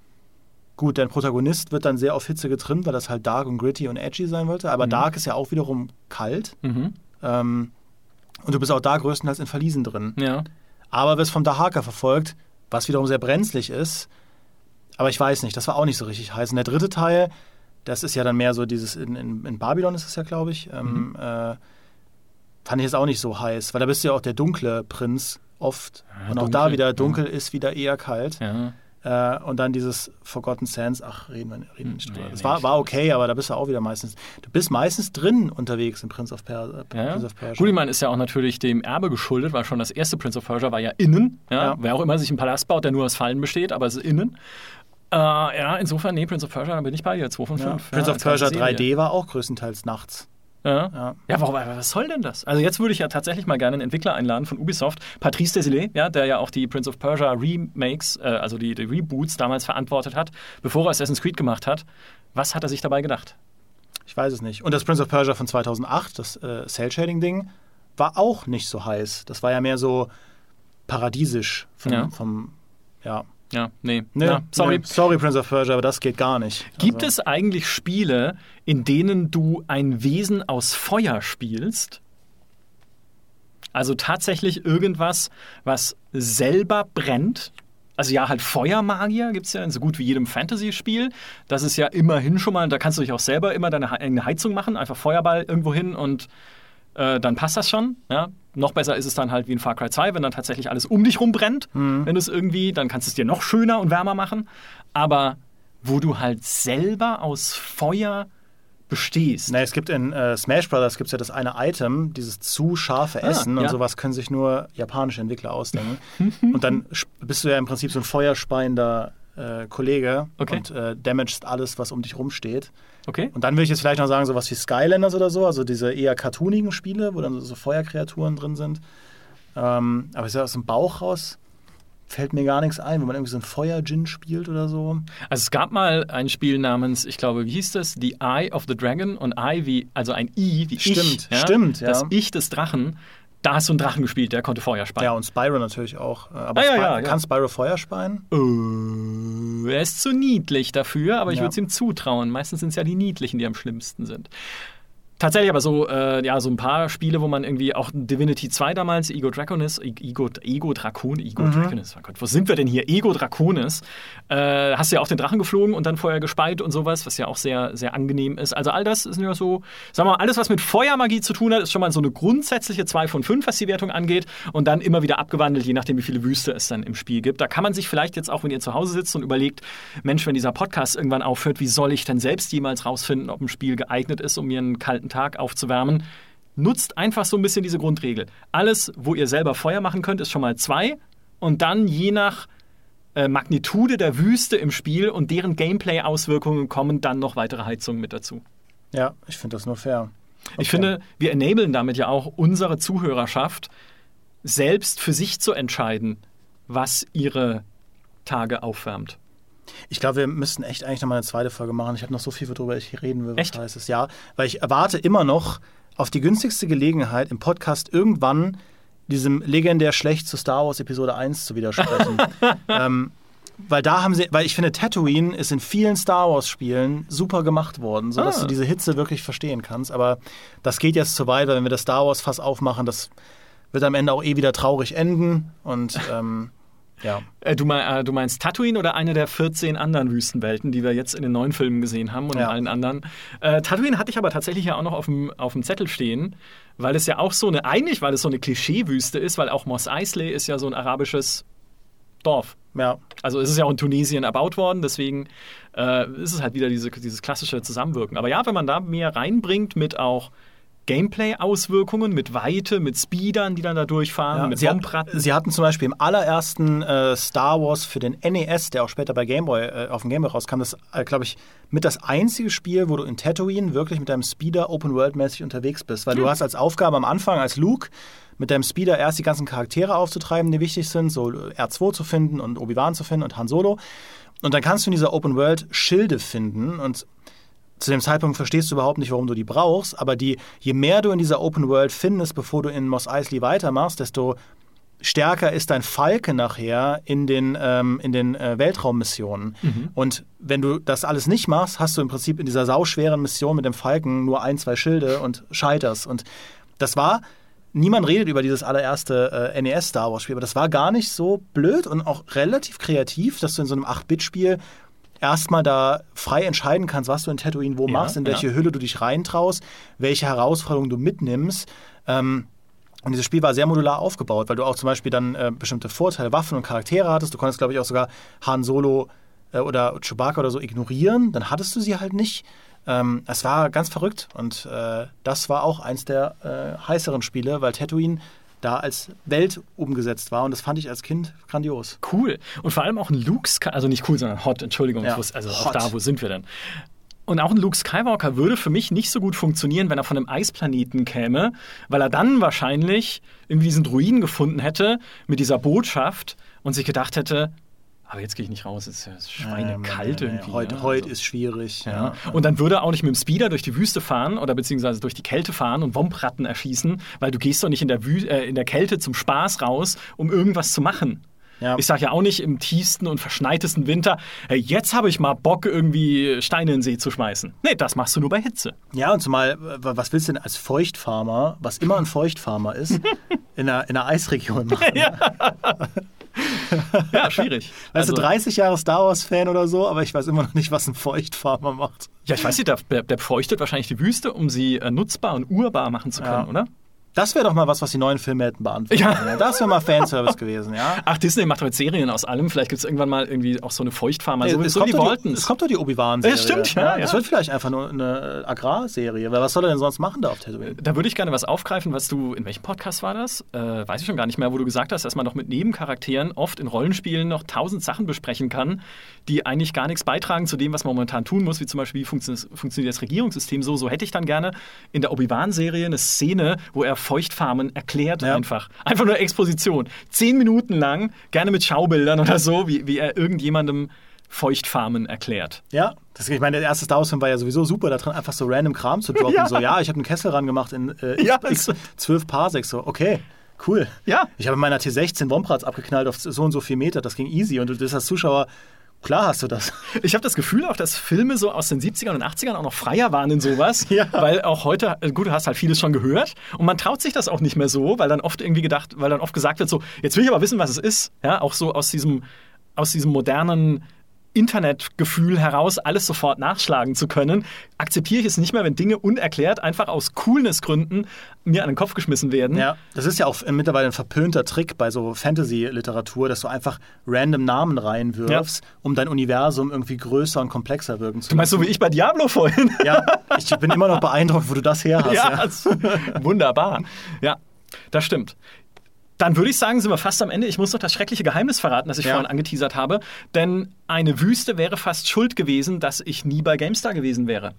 gut, dein Protagonist wird dann sehr auf Hitze getrimmt, weil das halt dark und gritty und edgy sein wollte. Aber dark ist ja auch wiederum kalt. Mhm. Ähm, und du bist auch da größtenteils in Verliesen drin. Ja. Aber wirst vom Dahaka verfolgt, was wiederum sehr brenzlig ist. Aber ich weiß nicht, das war auch nicht so richtig heiß. Und der dritte Teil, das ist ja dann mehr so dieses, in, in, in Babylon ist es ja, glaube ich, ähm, äh, fand ich jetzt auch nicht so heiß, weil da bist du ja auch der dunkle Prinz oft. Ja, und auch dunkel, da wieder ja. dunkel ist wieder eher kalt. Ja. Äh, und dann dieses Forgotten Sands, ach, reden wir, reden wir nicht drüber. Nee, das nee, war, war okay, aber da bist du auch wieder meistens, du bist meistens drin unterwegs in Prince of, per äh, Ja. Prince of Persia. Meine, ist ja auch natürlich dem Erbe geschuldet, weil schon das erste Prince of Persia war ja innen. Ja? Ja. Wer auch immer sich einen Palast baut, der nur aus Fallen besteht, aber es ist innen. Äh, ja, insofern, nee, Prince of Persia, da bin ich bei dir, 2 von 5. ja. Prince of Persia 3D war auch größtenteils nachts. Ja. Ja. Ja, warum, aber was soll denn das? Also jetzt würde ich ja tatsächlich mal gerne einen Entwickler einladen von Ubisoft, Patrice Desilets, ja, der ja auch die Prince of Persia Remakes, äh, also die, die Reboots damals verantwortet hat, bevor er Assassin's Creed gemacht hat. Was hat er sich dabei gedacht? Ich weiß es nicht. Und das Prince of Persia von 2008, das äh, Cell-Shading-Ding, war auch nicht so heiß. Das war ja mehr so paradiesisch vom, Ja. vom ja. Ja, nee. Nee, ja, sorry. Nee, sorry, Prince of Persia, aber das geht gar nicht. Gibt also, es eigentlich Spiele, in denen du ein Wesen aus Feuer spielst? Also tatsächlich irgendwas, was selber brennt. Also ja, halt Feuermagier gibt es ja in so gut wie jedem Fantasy-Spiel. Das ist ja immerhin schon mal, da kannst du dich auch selber immer deine eigene Heizung machen, einfach Feuerball irgendwo hin und äh, dann passt das schon. Ja? Noch besser ist es dann halt wie in Far Cry 2, wenn dann tatsächlich alles um dich rum brennt. Mhm. Wenn du es irgendwie, dann kannst du es dir noch schöner und wärmer machen. Aber wo du halt selber aus Feuer bestehst. Na, es gibt in äh, Smash Brothers gibt's ja das eine Item, dieses zu scharfe Ah, Essen ja. und sowas können sich nur japanische Entwickler ausdenken. und dann bist du ja im Prinzip so ein feuerspeiender äh, Kollege Okay. und äh, damagest alles, was um dich rumsteht. Okay? Und dann würde ich jetzt vielleicht noch sagen, sowas wie Skylanders oder so, also diese eher cartoonigen Spiele, wo dann so Feuerkreaturen drin sind. Ähm, aber ich sag, aus dem Bauch raus fällt mir gar nichts ein, wenn man irgendwie so ein Feuer-Gin spielt oder so. Also es gab mal ein Spiel namens, ich glaube, wie hieß das? The Eye of the Dragon und I wie, also ein I wie Stimmt, ich. Ja? stimmt, ja. Das Ich des Drachen. Da hast du einen Drachen gespielt, der konnte Feuer speien. Ja, und Spyro natürlich auch. Äh, Aber Ah, ja, ja, ja. kann Spyro Feuer speien? Äh, er ist zu niedlich dafür, aber ich würde es ihm zutrauen. Meistens sind es ja die Niedlichen, die am schlimmsten sind. Tatsächlich aber so, äh, ja, so ein paar Spiele, wo man irgendwie auch Divinity 2 damals, Ego Draconis, Ego, Ego Drakon, Ego Mhm. Draconis, oh Gott, wo sind wir denn hier? Ego Draconis. Äh, hast du ja auch den Drachen geflogen und dann Feuer gespeit und sowas, was ja auch sehr, sehr angenehm ist. Also all das ist ja so, sagen wir mal, alles, was mit Feuermagie zu tun hat, ist schon mal so eine grundsätzliche 2 von 5, was die Wertung angeht. Und dann immer wieder abgewandelt, je nachdem, wie viele Wüste es dann im Spiel gibt. Da kann man sich vielleicht jetzt auch, wenn ihr zu Hause sitzt und überlegt, Mensch, wenn dieser Podcast irgendwann aufhört, wie soll ich denn selbst jemals rausfinden, ob ein Spiel geeignet ist, um mir einen kalten Tag aufzuwärmen? Nutzt einfach so ein bisschen diese Grundregel. Alles, wo ihr selber Feuer machen könnt, ist schon mal zwei. Und dann je nach äh, Magnitude der Wüste im Spiel und deren Gameplay-Auswirkungen kommen dann noch weitere Heizungen mit dazu. Ja, ich finde das nur fair. Ich finde, wir enablen damit ja auch unsere Zuhörerschaft, selbst für sich zu entscheiden, was ihre Tage aufwärmt. Ich glaube, wir müssten echt eigentlich nochmal eine zweite Folge machen. Ich habe noch so viel, worüber ich reden will. Was Echt? heißt es? Ja, weil ich erwarte immer noch auf die günstigste Gelegenheit im Podcast irgendwann diesem legendär schlecht zu Star Wars Episode 1 zu widersprechen. ähm, weil da haben sie, weil ich finde, Tatooine ist in vielen Star Wars Spielen super gemacht worden, sodass Ah. du diese Hitze wirklich verstehen kannst. Aber das geht jetzt zu weit, weil wenn wir das Star Wars Fass aufmachen, das wird am Ende auch eh wieder traurig enden. Und ähm, ja. Äh, du, mein, äh, du meinst Tatooine oder eine der 14 anderen Wüstenwelten, die wir jetzt in den neuen Filmen gesehen haben und in Ja. allen anderen? Äh, Tatooine hatte ich aber tatsächlich ja auch noch auf dem, auf dem Zettel stehen, weil es ja auch so eine, eigentlich weil es so eine Klischeewüste ist, weil auch Mos Eisley ist ja so ein arabisches Dorf. Ja, Also es ist ja auch in Tunesien erbaut worden, deswegen äh, ist es halt wieder diese, dieses klassische Zusammenwirken. Aber ja, wenn man da mehr reinbringt mit auch Gameplay-Auswirkungen, mit Weite, mit Speedern, die dann da durchfahren, Ja, mit sie, hat, sie hatten zum Beispiel im allerersten äh, Star Wars für den NES, der auch später bei Game Boy, äh, auf dem Game Boy rauskam, das, äh, glaube ich, mit das einzige Spiel, wo du in Tatooine wirklich mit deinem Speeder Open-World-mäßig unterwegs bist. Weil du hast als Aufgabe am Anfang als Luke mit deinem Speeder erst die ganzen Charaktere aufzutreiben, die wichtig sind, so R2 zu finden und Obi-Wan zu finden und Han Solo. Und dann kannst du in dieser Open World Schilde finden und zu dem Zeitpunkt verstehst du überhaupt nicht, warum du die brauchst, aber die, je mehr du in dieser Open World findest, bevor du in Mos Eisley weitermachst, desto stärker ist dein Falke nachher in den, ähm, in den äh, Weltraummissionen. Und wenn du das alles nicht machst, hast du im Prinzip in dieser sauschweren Mission mit dem Falken nur ein, zwei Schilde und scheiterst. Und das war, niemand redet über dieses allererste äh, NES Star Wars Spiel, aber das war gar nicht so blöd und auch relativ kreativ, dass du in so einem 8-Bit-Spiel erstmal da frei entscheiden kannst, was du in Tatooine wo Ja, machst, in welche ja. Hülle du dich reintraust, welche Herausforderungen du mitnimmst. Ähm, und dieses Spiel war sehr modular aufgebaut, weil du auch zum Beispiel dann äh, bestimmte Vorteile, Waffen und Charaktere hattest. Du konntest, glaube ich, auch sogar Han Solo äh, oder Chewbacca oder so ignorieren. Dann hattest du sie halt nicht. Ähm, es war ganz verrückt und äh, das war auch eins der äh, heißeren Spiele, weil Tatooine da als Welt umgesetzt war und das fand ich als Kind grandios. Cool. Und vor allem auch ein Luke Skywalker, also nicht cool, sondern hot, Entschuldigung. Ja, Ich wusste- also auch hot. da, wo sind wir denn? Und auch ein Luke Skywalker würde für mich nicht so gut funktionieren, wenn er von einem Eisplaneten käme, weil er dann wahrscheinlich irgendwie diesen Druiden gefunden hätte mit dieser Botschaft und sich gedacht hätte, aber jetzt gehe ich nicht raus, es ist ja schweinekalt Ähm, irgendwie. Heute, ja, heute also. ist schwierig. Ja. Und dann würde er auch nicht mit dem Speeder durch die Wüste fahren oder beziehungsweise durch die Kälte fahren und Wompratten erschießen, weil du gehst doch nicht in der, Wü äh, in der Kälte zum Spaß raus, um irgendwas zu machen. Ja. Ich sage ja auch nicht im tiefsten und verschneitesten Winter, hey, jetzt habe ich mal Bock, irgendwie Steine in den See zu schmeißen. Nee, das machst du nur bei Hitze. Ja, und zumal, was willst du denn als Feuchtfarmer, was immer ein Feuchtfarmer ist, in einer, in einer Eisregion machen? Ja, schwierig. Weißt Also- du, 30 Jahre Star Wars-Fan oder so, aber ich weiß immer noch nicht, was ein Feuchtfarmer macht. Ja, ich weiß nicht, der, der, befeuchtet wahrscheinlich die Wüste, um sie äh, nutzbar und urbar machen zu können, Ja. oder? Das wäre doch mal was, was die neuen Filme hätten beantworten Ja. Das wäre mal Fanservice gewesen, ja. Ach, Disney macht heute Serien aus allem. Vielleicht gibt es irgendwann mal irgendwie auch so eine Feuchtfarmer, so, es, so kommt wie doch die, Waltons. es kommt doch die Obi-Wan-Serie. Ja, stimmt, ja, Es ja. wird vielleicht einfach nur eine Agrarserie, weil was soll er denn sonst machen da auf Tatooine? Da würde ich gerne was aufgreifen, was du, in welchem Podcast war das? Äh, weiß ich schon gar nicht mehr, wo du gesagt hast, dass man noch mit Nebencharakteren oft in Rollenspielen noch tausend Sachen besprechen kann, die eigentlich gar nichts beitragen zu dem, was man momentan tun muss, wie zum Beispiel, wie funktio funktioniert das Regierungssystem so. So hätte ich dann gerne in der Obi-Wan-Serie eine Szene, wo er Feuchtfarmen erklärt Ja. einfach. Einfach nur Exposition. Zehn Minuten lang, gerne mit Schaubildern oder so, wie, wie er irgendjemandem Feuchtfarmen erklärt. Ja, das, ich meine, der erste Star Wars-Film war ja sowieso super, da drin einfach so random Kram zu droppen. Ja. So, ja, ich habe einen Kessel ran gemacht in äh, Ja, X, das- 12 Parsecs. So, okay, cool. Ja. Ich habe in meiner T16 Womprats abgeknallt auf so und so viel Meter, das ging easy. Und du bist als Zuschauer, klar hast du das. Ich habe das Gefühl auch, dass Filme so aus den 70ern und 80ern auch noch freier waren in sowas. Ja. Weil auch heute, äh, gut, du hast halt vieles schon gehört und man traut sich das auch nicht mehr so, weil dann oft irgendwie gedacht, weil dann oft gesagt wird so, jetzt will ich aber wissen, was es ist. Ja, auch so aus diesem, aus diesem modernen Internetgefühl heraus, alles sofort nachschlagen zu können, akzeptiere ich es nicht mehr, wenn Dinge unerklärt einfach aus Coolness-Gründen mir an den Kopf geschmissen werden. Ja, das ist ja auch mittlerweile ein verpönter Trick bei so Fantasy-Literatur, dass du einfach random Namen reinwirfst, um dein Universum irgendwie größer und komplexer wirken zu Du meinst so wie ich bei Diablo vorhin? Ja, ich bin immer noch beeindruckt, wo du das her hast. Ja, Ja. wunderbar. Ja, das stimmt. Dann würde ich sagen, sind wir fast am Ende. Ich muss noch das schreckliche Geheimnis verraten, das ich Ja. vorhin angeteasert habe. Denn eine Wüste wäre fast schuld gewesen, dass ich nie bei GameStar gewesen wäre.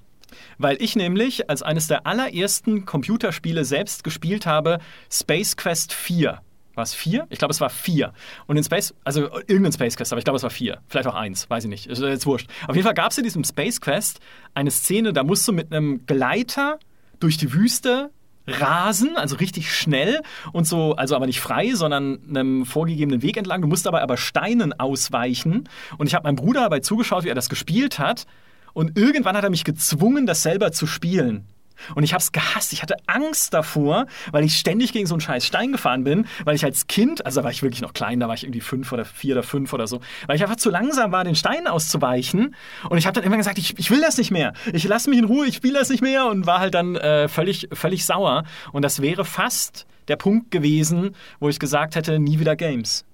Weil ich nämlich als eines der allerersten Computerspiele selbst gespielt habe, Space Quest 4. War es 4? Ich glaube, es war 4. Und in Space, also irgendein Space Quest, aber ich glaube, es war 4. Vielleicht auch 1, weiß ich nicht. Ist jetzt wurscht. Auf jeden Fall gab es in diesem Space Quest eine Szene, da musst du mit einem Gleiter durch die Wüste rasen, also richtig schnell und so, also aber nicht frei, sondern einem vorgegebenen Weg entlang. Du musst dabei aber Steinen ausweichen. Und ich habe meinem Bruder dabei zugeschaut, wie er das gespielt hat. Und irgendwann hat er mich gezwungen, das selber zu spielen. Und ich habe es gehasst. Ich hatte Angst davor, weil ich ständig gegen so einen scheiß Stein gefahren bin, weil ich als Kind, also da war ich wirklich noch klein, da war ich irgendwie fünf oder vier oder fünf oder so, weil ich einfach zu langsam war, den Stein auszuweichen. Und ich habe dann immer gesagt, ich, ich will das nicht mehr. Ich lasse mich in Ruhe, ich spiele das nicht mehr und war halt dann äh, völlig, völlig sauer. Und das wäre fast der Punkt gewesen, wo ich gesagt hätte, nie wieder Games.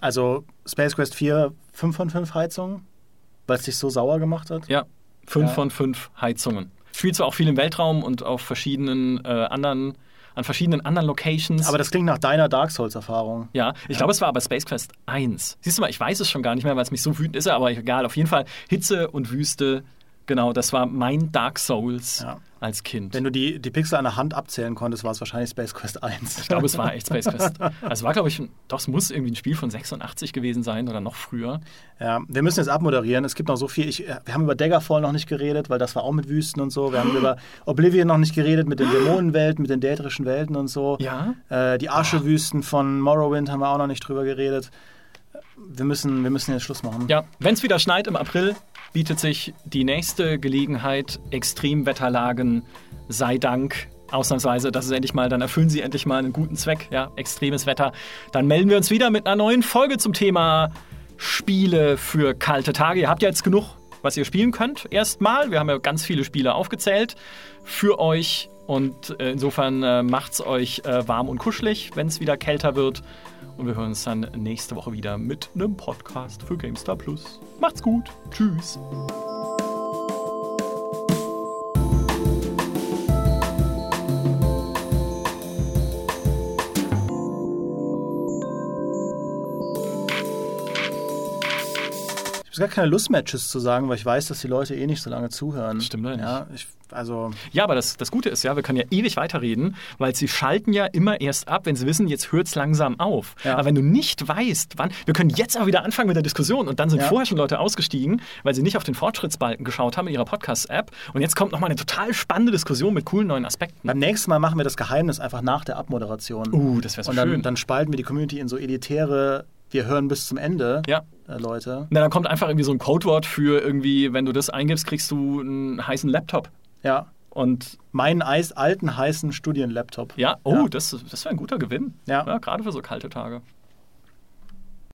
Also Space Quest 4, 5 von 5 Heizungen, weil es dich so sauer gemacht hat. Ja, fünf Ja. von fünf Heizungen. Spielt zwar auch viel im Weltraum und auf verschiedenen äh, anderen, an verschiedenen anderen Locations. Aber das klingt nach deiner Dark Souls-Erfahrung. ja, ich glaube, es war aber Space Quest 1. Siehst du mal, ich weiß es schon gar nicht mehr, weil es mich so wütend ist, aber egal. Auf jeden Fall Hitze und Wüste, genau, das war mein Dark Souls Ja. als Kind. Wenn du die, die Pixel an der Hand abzählen konntest, war es wahrscheinlich Space Quest 1. Ich glaube, es war echt Space Quest. Also war, glaube ich, ein- doch, es muss irgendwie ein Spiel von 86 gewesen sein oder noch früher. Ja, wir müssen jetzt abmoderieren. Es gibt noch so viel. Ich, äh, wir haben über Daggerfall noch nicht geredet, weil das war auch mit Wüsten und so. Wir haben über Oblivion noch nicht geredet, mit den Dämonenwelten, mit den däterischen Welten und so. Ja. Äh, die Aschewüsten von Morrowind haben wir auch noch nicht drüber geredet. Wir müssen, wir müssen jetzt Schluss machen. Ja, wenn es wieder schneit im April, bietet sich die nächste Gelegenheit, Extremwetterlagen, sei Dank, ausnahmsweise, das ist endlich mal, dann erfüllen sie endlich mal einen guten Zweck, ja, extremes Wetter. Dann melden wir uns wieder mit einer neuen Folge zum Thema Spiele für kalte Tage. Ihr habt ja jetzt genug, was ihr spielen könnt, erstmal. Wir haben ja ganz viele Spiele aufgezählt für euch und äh, insofern äh, macht's euch äh, warm und kuschelig, wenn es wieder kälter wird. Und wir hören uns dann nächste Woche wieder mit einem Podcast für GameStar Plus. Macht's gut. Tschüss. Gar keine Lust Tschüss zu sagen, weil ich weiß, dass die Leute eh nicht so lange zuhören. Stimmt ja nicht. Ja, ich, also, Ja, aber das, das Gute ist ja, wir können ja ewig weiterreden, weil sie schalten ja immer erst ab, wenn sie wissen, jetzt hört's langsam auf. Ja. Aber wenn du nicht weißt, wann, wir können jetzt aber wieder anfangen mit der Diskussion und dann sind Ja. vorher schon Leute ausgestiegen, weil sie nicht auf den Fortschrittsbalken geschaut haben in ihrer Podcast-App und jetzt kommt nochmal eine total spannende Diskussion mit coolen neuen Aspekten. beim nächsten Mal machen wir das Geheimnis einfach nach der Abmoderation. Uh, das wäre so Und dann, schön. dann spalten wir die Community in so elitäre Wir hören bis zum Ende, Ja. äh, Leute. Na, dann kommt einfach irgendwie so ein Codewort für irgendwie, wenn du das eingibst, kriegst du einen heißen Laptop. Ja. Und Meinen eis alten, heißen Studienlaptop. ja, oh, Ja. das, das wäre ein guter Gewinn. Ja. Gerade für so kalte Tage.